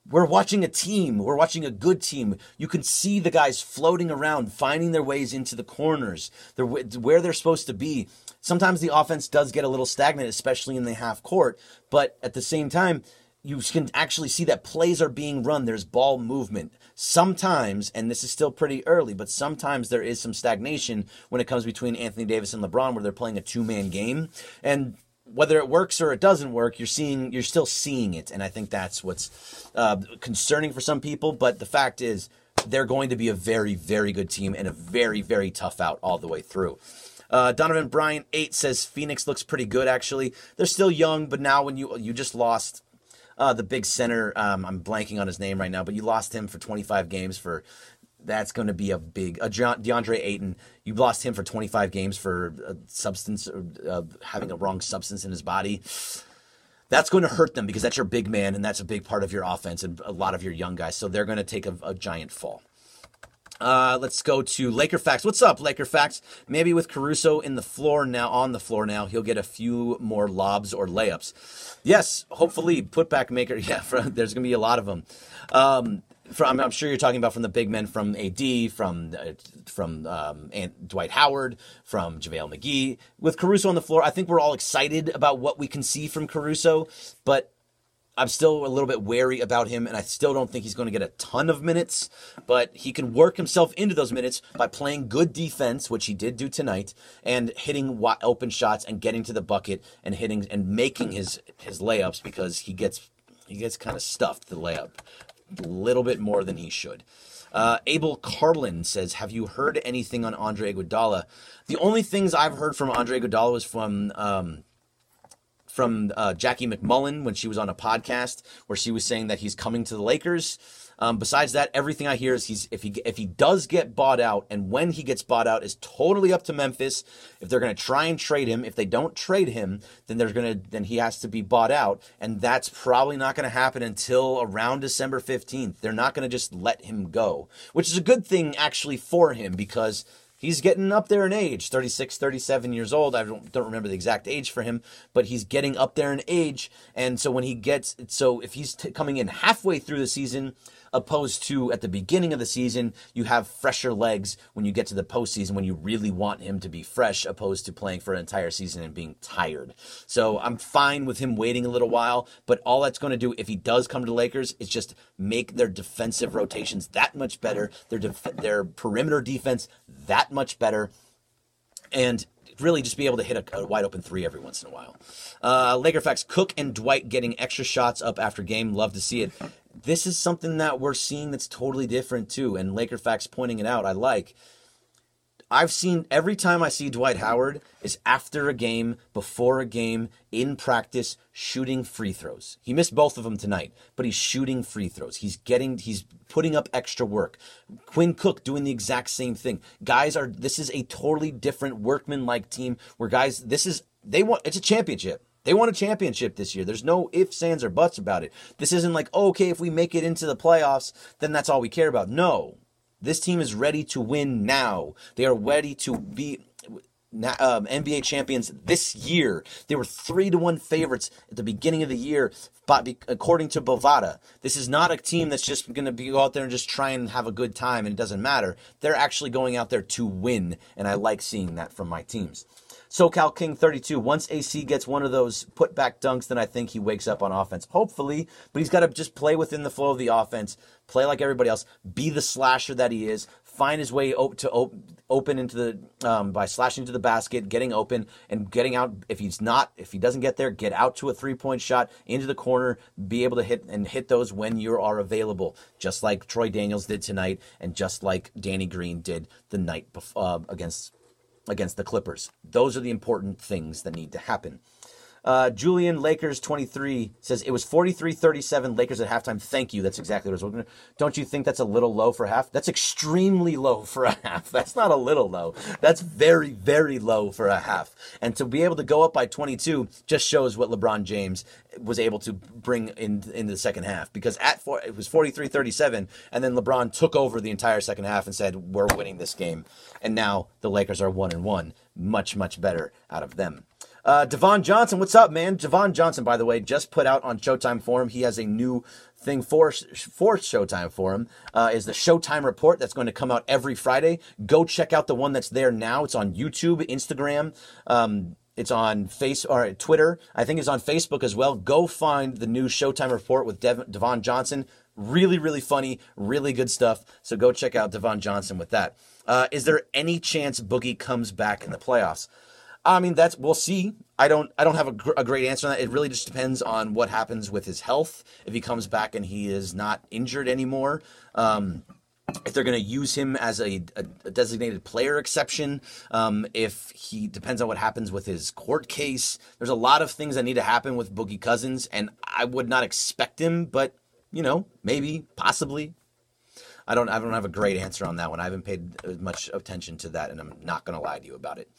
we're watching a team. We're watching a good team. You can see the guys floating around, finding their ways into the corners. They're where they're supposed to be. Sometimes the offense does get a little stagnant, especially in the half court. But at the same time, you can actually see that plays are being run. There's ball movement. Sometimes, and this is still pretty early, but sometimes there is some stagnation when it comes between Anthony Davis and LeBron, where they're playing a two man game. And whether it works or it doesn't work, you're seeing you're still seeing it, and I think that's what's uh, concerning for some people. But the fact is, they're going to be a very very good team and a very very tough out all the way through. Uh, Donovan Bryant eight says Phoenix looks pretty good actually. They're still young, but now when you you just lost uh, the big center, um, I'm blanking on his name right now, but you lost him for 25 games for that's going to be a big a DeAndre Ayton. You lost him for 25 games for a substance uh, having a wrong substance in his body. That's going to hurt them because that's your big man and that's a big part of your offense and a lot of your young guys. So they're going to take a, a giant fall. Uh, let's go to Laker Facts. What's up, Laker Facts? Maybe with Caruso in the floor now, on the floor now, he'll get a few more lobs or layups. Yes, hopefully, putback maker. Yeah, there's going to be a lot of them. Um, from I'm sure you're talking about from the big men from AD, from uh, from um, Dwight Howard, from JaVale McGee. With Caruso on the floor, I think we're all excited about what we can see from Caruso, but I'm still a little bit wary about him, and I still don't think he's going to get a ton of minutes. But he can work himself into those minutes by playing good defense, which he did do tonight, and hitting open shots and getting to the bucket and hitting and making his his layups because he gets he gets kind of stuffed the layup a little bit more than he should. Uh, Abel Carlin says, "Have you heard anything on Andre Iguodala?" The only things I've heard from Andre Iguodala was from um, from uh, Jackie MacMullan when she was on a podcast where she was saying that he's coming to the Lakers. Um, besides that, everything I hear is he's if he if he does get bought out, and when he gets bought out is totally up to Memphis. If they're going to try and trade him, if they don't trade him, then they're going to then he has to be bought out, and that's probably not going to happen until around December fifteenth. They're not going to just let him go, which is a good thing actually for him because he's getting up there in age 36 37 years old i don't, don't remember the exact age for him but he's getting up there in age and so when he gets so if he's t- coming in halfway through the season opposed to at the beginning of the season, you have fresher legs when you get to the postseason when you really want him to be fresh, opposed to playing for an entire season and being tired. So I'm fine with him waiting a little while, but all that's going to do if he does come to the Lakers is just make their defensive rotations that much better, their def- their perimeter defense that much better, and really just be able to hit a, a, wide open three every once in a while. Uh, Laker facts: Cook and Dwight getting extra shots up after game. Love to see it this is something that we're seeing that's totally different too. And Laker Facts pointing it out, I like. I've seen every time I see Dwight Howard is after a game, before a game, in practice, shooting free throws. He missed both of them tonight, but he's shooting free throws. He's getting, he's putting up extra work. Quinn Cook doing the exact same thing. Guys are, this is a totally different workman like team where guys, this is, they want, it's a championship. They won a championship this year. There's no ifs, ands, or buts about it. This isn't like, oh, okay, if we make it into the playoffs, then that's all we care about. No. This team is ready to win now. They are ready to be um, NBA champions this year. They were three to one favorites at the beginning of the year, but according to Bovada, this is not a team that's just going to be go out there and just try and have a good time and it doesn't matter. They're actually going out there to win, and I like seeing that from my teams. SoCal King 32. Once AC gets one of those put back dunks, then I think he wakes up on offense. Hopefully, but he's got to just play within the flow of the offense, play like everybody else, be the slasher that he is, find his way to open into the um, by slashing to the basket, getting open, and getting out. If he's not, if he doesn't get there, get out to a three point shot into the corner, be able to hit and hit those when you are available, just like Troy Daniels did tonight, and just like Danny Green did the night before, uh, against against the Clippers. Those are the important things that need to happen. Uh, Julian Lakers 23 says it was 43 37 Lakers at halftime. Thank you. That's exactly what I was Don't you think that's a little low for half? That's extremely low for a half. That's not a little low. That's very, very low for a half. And to be able to go up by 22 just shows what LeBron James was able to bring in in the second half because at four, it was 43-37 and then LeBron took over the entire second half and said we're winning this game and now the Lakers are 1 and 1 much much better out of them uh, Devon Johnson, what's up, man? Devon Johnson, by the way, just put out on Showtime Forum. He has a new thing for for Showtime Forum. Uh, is the Showtime report that's going to come out every Friday. Go check out the one that's there now. It's on YouTube, Instagram. Um, it's on face or Twitter. I think it's on Facebook as well. Go find the new Showtime report with Dev- Devon Johnson. Really, really funny, really good stuff. So go check out Devon Johnson with that. Uh, is there any chance Boogie comes back in the playoffs? I mean, that's we'll see. I don't I don't have a, gr- a, great answer on that. It really just depends on what happens with his health. If he comes back and he is not injured anymore. Um, if they're going to use him as a, a, designated player exception, um, if he depends on what happens with his court case. There's a lot of things that need to happen with Boogie Cousins, and I would not expect him, but you know, maybe, possibly. I don't I don't have a great answer on that one. I haven't paid much attention to that, and I'm not going to lie to you about it.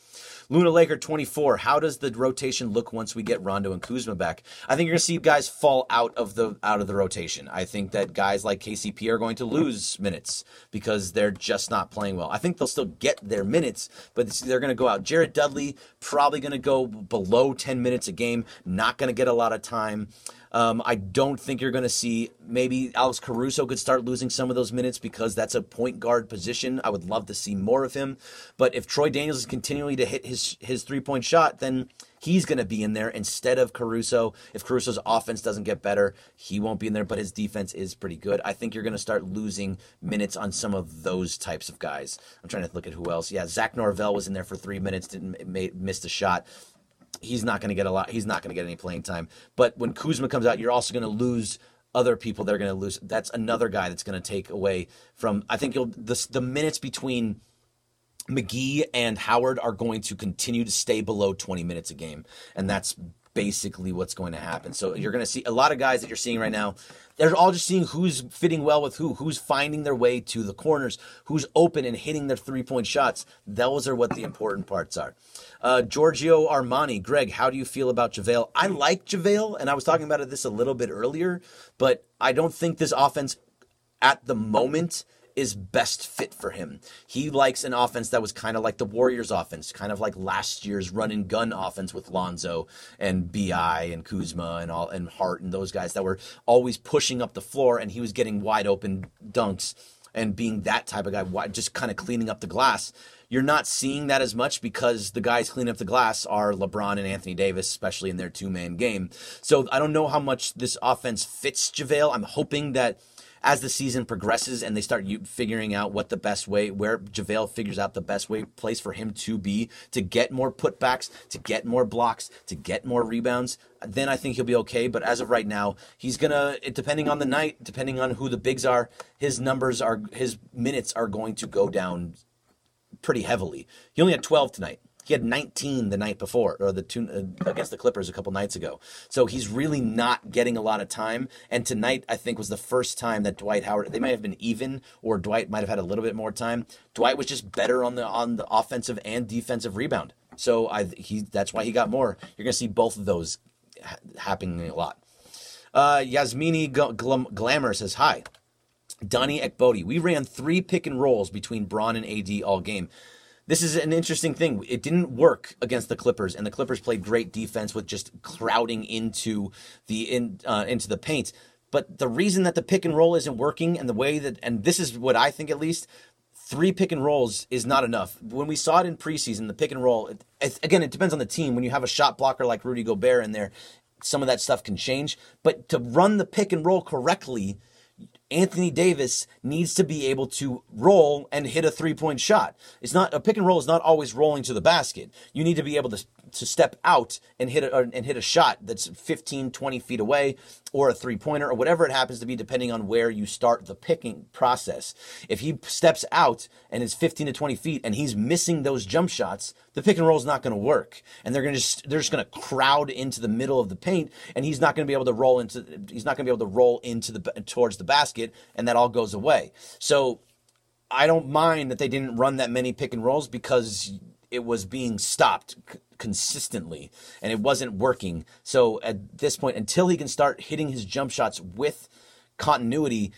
Luna Laker 24. How does the rotation look once we get Rondo and Kuzma back? I think you're to see guys fall out of the out of the rotation. I think that guys like KCP are going to lose minutes because they're just not playing well. I think they'll still get their minutes, but they're to go out. Jared Dudley probably to go below 10 minutes a game, not to get a lot of time. Um, I don't think you're going to see maybe Alex Caruso could start losing some of those minutes because that's a point guard position. I would love to see more of him. But if Troy Daniels is continually to hit his his three point shot, then he's going to be in there instead of Caruso. If Caruso's offense doesn't get better, he won't be in there, but his defense is pretty good. I think you're going to start losing minutes on some of those types of guys. I'm trying to look at who else. Yeah, Zach Norvell was in there for three minutes, didn't missed a shot he's not going to get a lot. He's not going to get any playing time. But when Kuzma comes out, you're also going to lose other people. They're going to lose. That's another guy that's going to take away from. I think the the minutes between. McGee and Howard are going to continue to stay below 20 minutes a game, and that's basically what's going to happen. So you're going to see a lot of guys that you're seeing right now they're all just seeing who's fitting well with who, who's finding their way to the corners, who's open and hitting their three point shots. Those are what the important parts are. Uh, Giorgio Armani, Greg, how do you feel about JaVale? I like JaVale, and I was talking about this a little bit earlier, but I don't think this offense at the moment is best fit for him. He likes an offense that was kind of like the Warriors offense, kind of like last year's run and gun offense with Lonzo and BI and Kuzma and all and Hart and those guys that were always pushing up the floor and he was getting wide open dunks and being that type of guy, just kind of cleaning up the glass. You're not seeing that as much because the guys cleaning up the glass are LeBron and Anthony Davis, especially in their two man game. So I don't know how much this offense fits JaVale. I'm hoping that as the season progresses and they start figuring out what the best way, where JaVale figures out the best way, place for him to be, to get more putbacks, to get more blocks, to get more rebounds, then I think he'll be okay. But as of right now, he's gonna, depending on the night, depending on who the bigs are, his numbers are, his minutes are going to go down pretty heavily. He only had 12 tonight. He had 19 the night before, or the two uh, against the Clippers a couple nights ago. So he's really not getting a lot of time. And tonight, I think, was the first time that Dwight Howard. They might have been even, or Dwight might have had a little bit more time. Dwight was just better on the on the offensive and defensive rebound. So I he that's why he got more. You're gonna see both of those ha- happening a lot. Uh, Yasmini Gl- Glamour says hi. Donnie Ekbodi, we ran three pick and rolls between Bron and AD all game. This is an interesting thing. It didn't work against the Clippers, and the Clippers played great defense with just crowding into the in uh, into the paint. But the reason that the pick and roll isn't working, and the way that, and this is what I think at least, three pick and rolls is not enough. When we saw it in preseason, the pick and roll, it, again, it depends on the team. When you have a shot blocker like Rudy Gobert in there, some of that stuff can change. But to run the pick and roll correctly, Anthony Davis needs to be able to roll and hit a three point shot. It's not a pick and roll is not always rolling to the basket. You need to be able to to step out and hit a, and hit a shot that's 15, 20 feet away or a three pointer or whatever it happens to be, depending on where you start the picking process. If he steps out and is 15 to 20 feet and he's missing those jump shots, the pick and roll is not going to work. And they're going to just, they're just going to crowd into the middle of the paint and he's not going to be able to roll into, he's not going to be able to roll into the, towards the basket and that all goes away. So I don't mind that they didn't run that many pick and rolls because it was being stopped consistently and it wasn't working. So at this point, until he can start hitting his jump shots with continuity,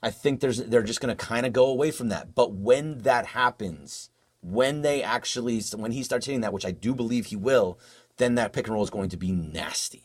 I think there's they're just going to kind of go away from that. But when that happens, when they actually when he starts hitting that, which I do believe he will, then that pick and roll is going to be nasty.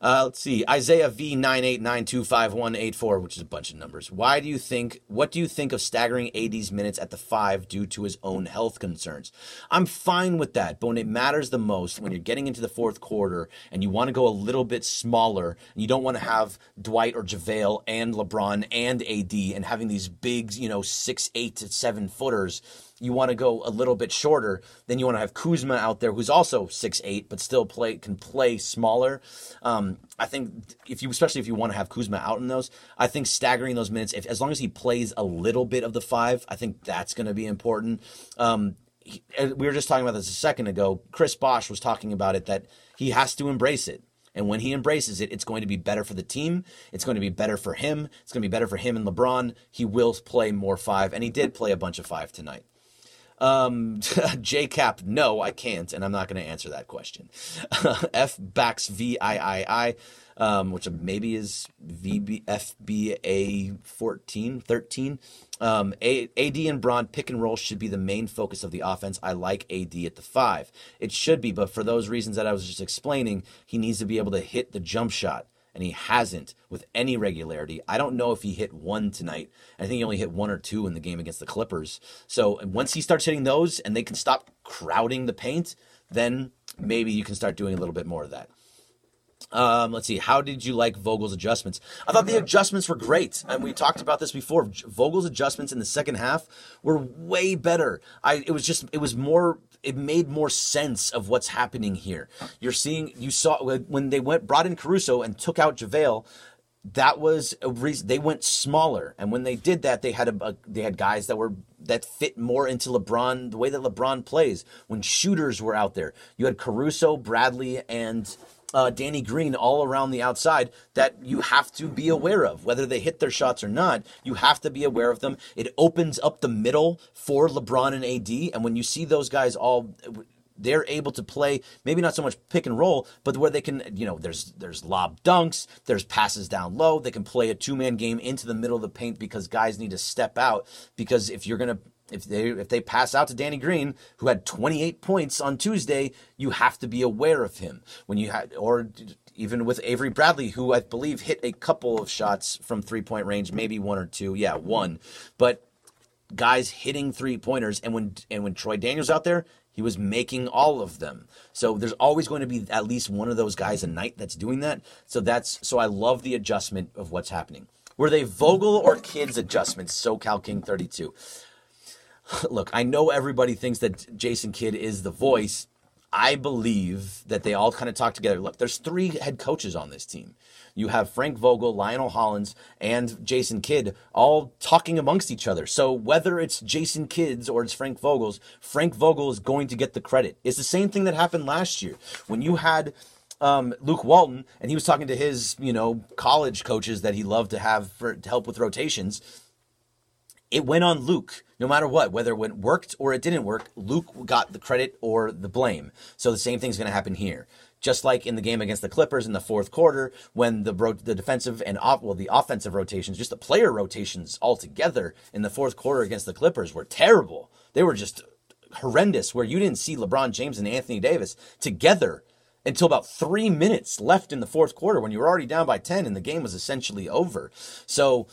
Uh, let's see. Isaiah V nine eight nine two five one eight four, which is a bunch of numbers. Why do you think? What do you think of staggering AD's minutes at the five due to his own health concerns? I'm fine with that, but when it matters the most, when you're getting into the fourth quarter and you want to go a little bit smaller, and you don't want to have Dwight or JaVale and LeBron and AD and having these big, you know, six, eight to seven footers you want to go a little bit shorter, then you want to have Kuzma out there, who's also six eight, but still play can play smaller. Um, I think if you, especially if you want to have Kuzma out in those, I think staggering those minutes, if as long as he plays a little bit of the five, I think that's going to be important. Um, he, we were just talking about this a second ago. Chris Bosh was talking about it that he has to embrace it. And when he embraces it, it's going to be better for the team. It's going to be better for him. It's going to be better for him and LeBron. He will play more five, and he did play a bunch of five tonight. Um, JCap, no, I can't, and I'm not going to answer that question. F backs V I I I, um, which maybe is VB, FBA 14, 13. Um, A, AD and Bron pick and roll should be the main focus of the offense. I like AD at the five. It should be, but for those reasons that I was just explaining, he needs to be able to hit the jump shot and he hasn't with any regularity. I don't know if he hit one tonight. I think he only hit one or two in the game against the Clippers. So once he starts hitting those and they can stop crowding the paint, then maybe you can start doing a little bit more of that. Um, let's see. How did you like Vogel's adjustments? I thought the adjustments were great, and we talked about this before. Vogel's adjustments in the second half were way better. I it was just it was more it made more sense of what's happening here. You're seeing you saw when they went brought in Caruso and took out JaVale. That was a reason they went smaller, and when they did that, they had a, a they had guys that were that fit more into LeBron the way that LeBron plays. When shooters were out there, you had Caruso, Bradley, and uh, Danny Green all around the outside that you have to be aware of. Whether they hit their shots or not, you have to be aware of them. It opens up the middle for LeBron and AD. And when you see those guys all they're able to play maybe not so much pick and roll, but where they can, you know, there's there's lob dunks, there's passes down low. They can play a two man game into the middle of the paint because guys need to step out. Because if you're gonna if they if they pass out to Danny Green, who had 28 points on Tuesday, you have to be aware of him. When you had or even with Avery Bradley, who I believe hit a couple of shots from three point range, maybe one or two, yeah, one. But guys hitting three pointers, and when and when Troy Daniels out there, he was making all of them. So there's always going to be at least one of those guys a night that's doing that. So that's so I love the adjustment of what's happening. Were they Vogel or Kidd's adjustments? SoCal King 32 look, I know everybody thinks that Jason Kidd is the voice. I believe that they all kind of talk together. Look, there's three head coaches on this team. You have Frank Vogel, Lionel Hollins, and Jason Kidd all talking amongst each other. So whether it's Jason Kidd's or it's Frank Vogel's, Frank Vogel is going to get the credit. It's the same thing that happened last year when you had um, Luke Walton and he was talking to his, you know, college coaches that he loved to have for to help with rotations it went on Luke. No matter what, whether it worked or it didn't work, Luke got the credit or the blame. So the same thing's going to happen here. Just like in the game against the Clippers in the fourth quarter, when the the defensive and off, well the offensive rotations, just the player rotations altogether in the fourth quarter against the Clippers were terrible. They were just horrendous where you didn't see LeBron James and Anthony Davis together until about three minutes left in the fourth quarter when you were already down by 10 and the game was essentially over. So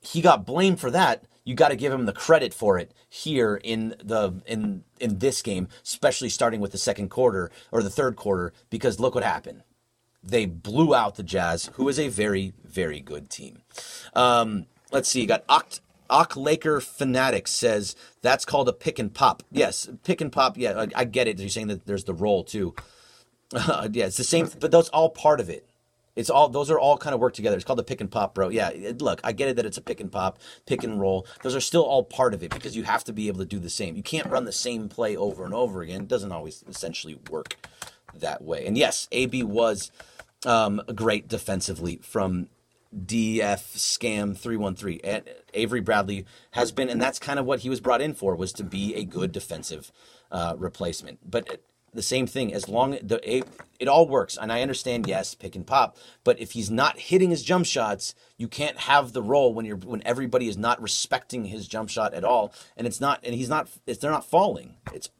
he got blamed for that. You got to give him the credit for it here in the in in this game, especially starting with the second quarter or the third quarter, because look what happened. They blew out the Jazz, who is a very very good team. Um, let's see, you got Oct Ock Laker Fanatic says that's called a pick and pop. Yes, pick and pop. Yeah, I, I get it. You're saying that there's the roll too. Uh, yeah, it's the same, but that's all part of it. It's all those are all kind of work together. It's called the pick and pop, bro. Yeah, look, I get it that it's a pick and pop, pick and roll. Those are still all part of it because you have to be able to do the same. You can't run the same play over and over again. It doesn't always essentially work that way. And yes, AB was um, great defensively from DF Scam 313. And Avery Bradley has been, and that's kind of what he was brought in for, was to be a good defensive uh, replacement. But the same thing. As long the it all works. And i understand yes pick and pop. But if he's not hitting his jump shots you can't have the role when you're when everybody is not respecting his jump shot at all. And it's not and he's not it's they're not falling. It's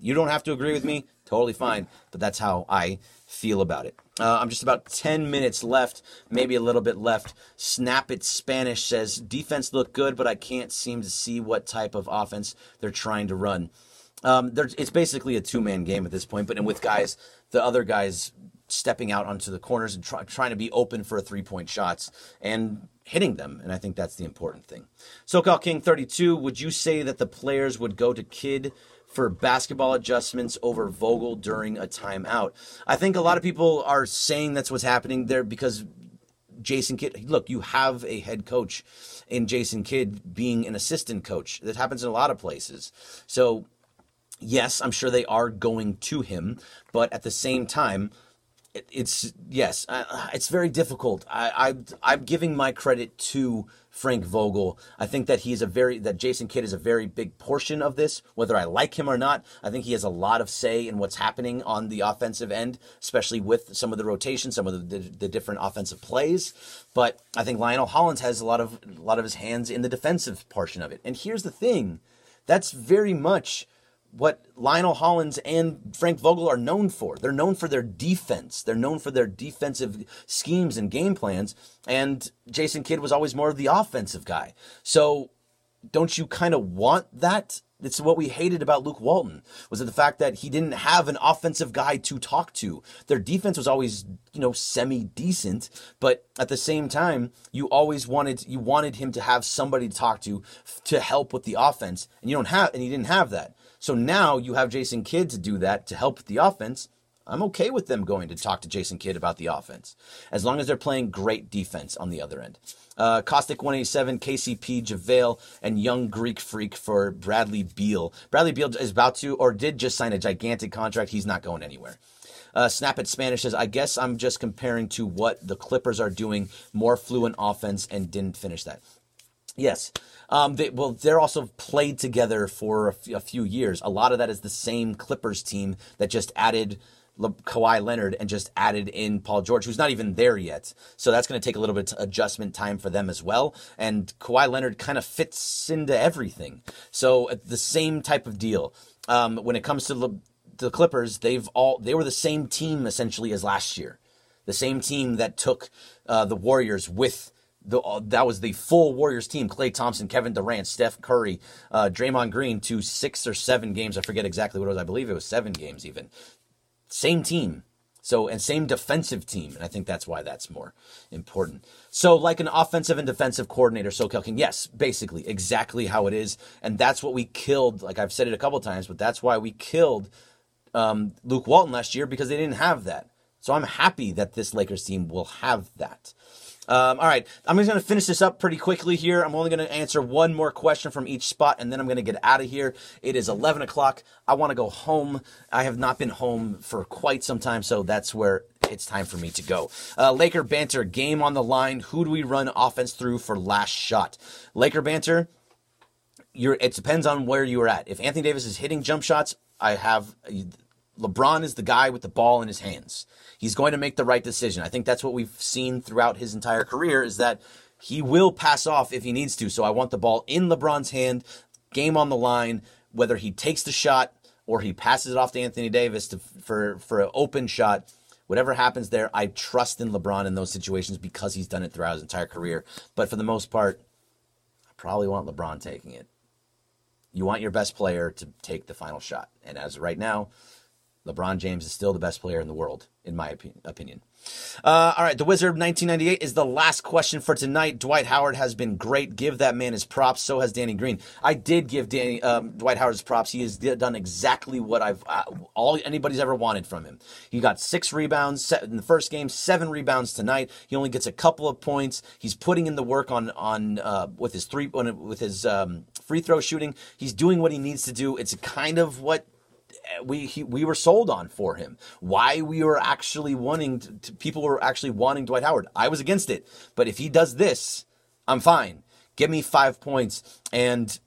you don't have to agree with me totally fine. But that's how i feel about it. Uh, i'm just about 10 minutes left maybe a little bit left. Snap it spanish says defense looked good but i can't seem to see what type of offense they're trying to run um, it's basically a two man game at this point, but and with guys, the other guys stepping out onto the corners and try, trying to be open for three point shots and hitting them. And I think that's the important thing. SoCal King 32, would you say that the players would go to Kidd for basketball adjustments over Vogel during a timeout? I think a lot of people are saying that's what's happening there because Jason Kidd, look, you have a head coach in Jason Kidd being an assistant coach. That happens in a lot of places. So yes, I'm sure they are going to him, but at the same time, it's yes, uh, it's very difficult. I, I am giving my credit to Frank Vogel. I think that he's a very that Jason Kidd is a very big portion of this. Whether I like him or not, I think he has a lot of say in what's happening on the offensive end, especially with some of the rotation, some of the, the, the different offensive plays. But I think Lionel Hollins has a lot of a lot of his hands in the defensive portion of it. And here's the thing, that's very much what Lionel Hollins and Frank Vogel are known for. They're known for their defense. They're known for their defensive schemes and game plans. And Jason Kidd was always more of the offensive guy. So don't you kind of want that? It's what we hated about Luke Walton was the fact that he didn't have an offensive guy to talk to. Their defense was always, you know, semi decent, but at the same time, you always wanted you wanted him to have somebody to talk to to help with the offense, and you don't have and he didn't have that. So now you have Jason Kidd to do that to help the offense. I'm okay with them going to talk to Jason Kidd about the offense, as long as they're playing great defense on the other end. Uh, Caustic 187, KCP, JaVale, and Young Greek Freak for Bradley Beal. Bradley Beal is about to, or did just sign a gigantic contract. He's not going anywhere. Uh, Snap It Spanish says, I guess I'm just comparing to what the Clippers are doing, more fluent offense, and didn't finish that. Yes. Um, they, well, they're also played together for a, f- a few years. A lot of that is the same Clippers team that just added Le- Kawhi Leonard and just added in Paul George, who's not even there yet. So that's going to take a little bit of adjustment time for them as well. And Kawhi Leonard kind of fits into everything. So uh, the same type of deal. Um, when it comes to Le- the Clippers, they've all they were the same team essentially as last year, the same team that took uh, the Warriors with the, uh, that was the full Warriors team: Klay Thompson, Kevin Durant, Steph Curry, uh, Draymond Green to six or seven games. I forget exactly what it was. I believe it was seven games even. Same team. So and same defensive team, and I think that's why that's more important. So like an offensive and defensive coordinator, SoCal King, yes, basically exactly how it is, and that's what we killed. Like I've said it a couple times, but that's why we killed um, Luke Walton last year because they didn't have that. So I'm happy that this Lakers team will have that. Um, all right, I'm just going to finish this up pretty quickly here. I'm only going to answer one more question from each spot, and then I'm going to get out of here. It is 11 o'clock. I want to go home. I have not been home for quite some time, so that's where it's time for me to go. Uh, Laker banter, game on the line. Who do we run offense through for last shot? Laker banter. You're, it depends on where you are at. If Anthony Davis is hitting jump shots, I have LeBron is the guy with the ball in his hands. He's going to make the right decision. I think that's what we've seen throughout his entire career is that he will pass off if he needs to. So I want the ball in LeBron's hand, game on the line. whether he takes the shot or he passes it off to Anthony Davis to, for for an open shot. Whatever happens there, I trust in LeBron in those situations because he's done it throughout his entire career. But for the most part, I probably want LeBron taking it. You want your best player to take the final shot. And as right now, LeBron James is still the best player in the world, in my opinion. Uh, all right, the Wizard 1998 is the last question for tonight. Dwight Howard has been great. Give that man his props. So has Danny Green. I did give Danny um, Dwight Howard his props. He has done exactly what I've uh, all anybody's ever wanted from him. He got six rebounds in the first game, seven rebounds tonight. He only gets a couple of points. He's putting in the work on on uh, with his three with his um, free throw shooting. He's doing what he needs to do. It's kind of what we he, we were sold on for him. Why we were actually wanting to, to, people were actually wanting Dwight Howard. I was against it, but if he does this, I'm fine. Give me five points and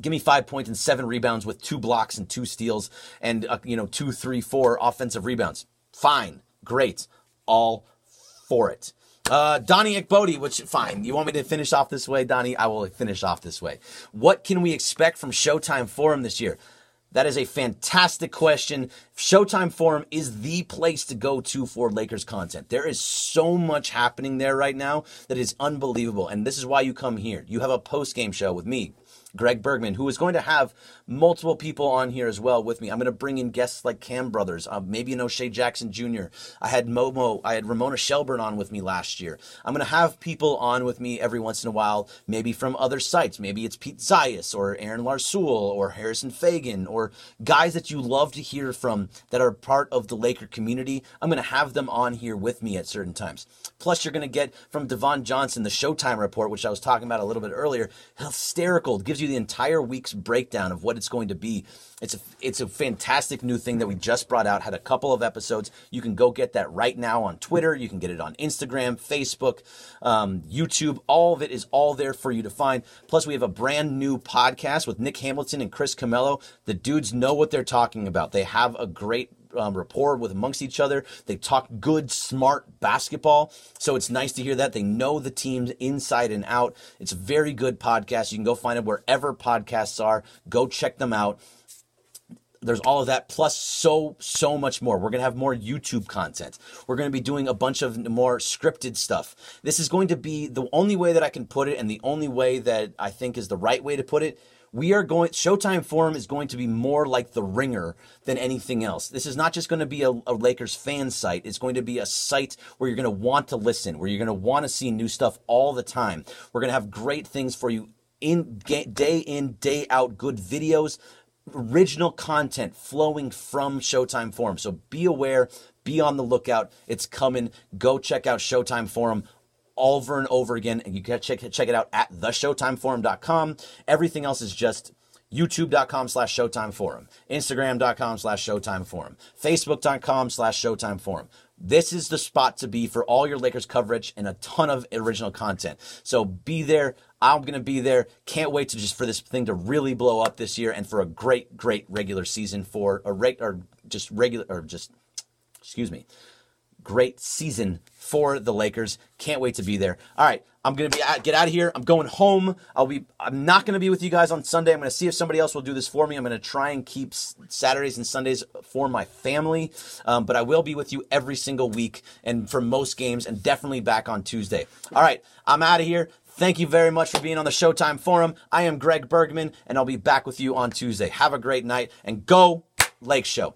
give me five points and seven rebounds with two blocks and two steals and uh, you know two, three, four offensive rebounds. Fine, great, all for it. Uh, Donnie Ekbodi, which fine. You want me to finish off this way, Donnie? I will finish off this way. What can we expect from Showtime Forum this year? That is a fantastic question. Showtime Forum is the place to go to for Lakers content. There is so much happening there right now that is unbelievable. And this is why you come here. You have a post game show with me, Greg Bergman, who is going to have multiple people on here as well with me. I'm going to bring in guests like Cam Brothers, uh, maybe you know Shea Jackson Jr. I had Momo, I had Ramona Shelburne on with me last year. I'm going to have people on with me every once in a while, maybe from other sites. Maybe it's Pete Zayas or Aaron Larsoul or Harrison Faigen or guys that you love to hear from that are part of the Laker community. I'm going to have them on here with me at certain times. Plus, you're going to get from Devon Johnson the Showtime report, which I was talking about a little bit earlier. Hysterical. Gives you the entire week's breakdown of what it's going to be. It's a it's a fantastic new thing that we just brought out. Had a couple of episodes. You can go get that right now on Twitter. You can get it on Instagram, Facebook, um, YouTube. All of it is all there for you to find. Plus, we have a brand new podcast with Nick Hamilton and Chris Camello. The dudes know what they're talking about. They have a great um, rapport with amongst each other. They talk good, smart basketball. So it's nice to hear that. They know the teams inside and out. It's a very good podcast. You can go find it wherever podcasts are. Go check them out there's all of that plus so so much more we're going to have more youtube content we're going to be doing a bunch of more scripted stuff this is going to be the only way that i can put it and the only way that i think is the right way to put it we are going showtime forum is going to be more like the ringer than anything else. This is not just going to be a, a lakers fan site. It's going to be a site where you're going to want to listen where you're going to want to see new stuff all the time. We're going to have great things for you in day in day out good videos original content flowing from showtime forum. So be aware be on the lookout. It's coming. Go check out showtime forum over and over again. And you can check, check it out at theshowtimeforum.com. Everything else is just youtube.com slash showtime forum, instagram.com slash showtime forum, facebook.com slash showtime forum. This is the spot to be for all your Lakers coverage and a ton of original content. So be there. I'm going to be there. Can't wait to just for this thing to really blow up this year and for a great, great regular season for a reg or just regular or just, excuse me, great season for the Lakers. Can't wait to be there. All right, I'm gonna be get out of here. I'm going home. I'll be. I'm not gonna be with you guys on Sunday. I'm gonna see if somebody else will do this for me. I'm gonna try and keep Saturdays and Sundays for my family, um, but I will be with you every single week and for most games, and definitely back on Tuesday. All right, I'm out of here. Thank you very much for being on the Showtime Forum. I am Greg Bergman, and I'll be back with you on Tuesday. Have a great night and go Lake Show.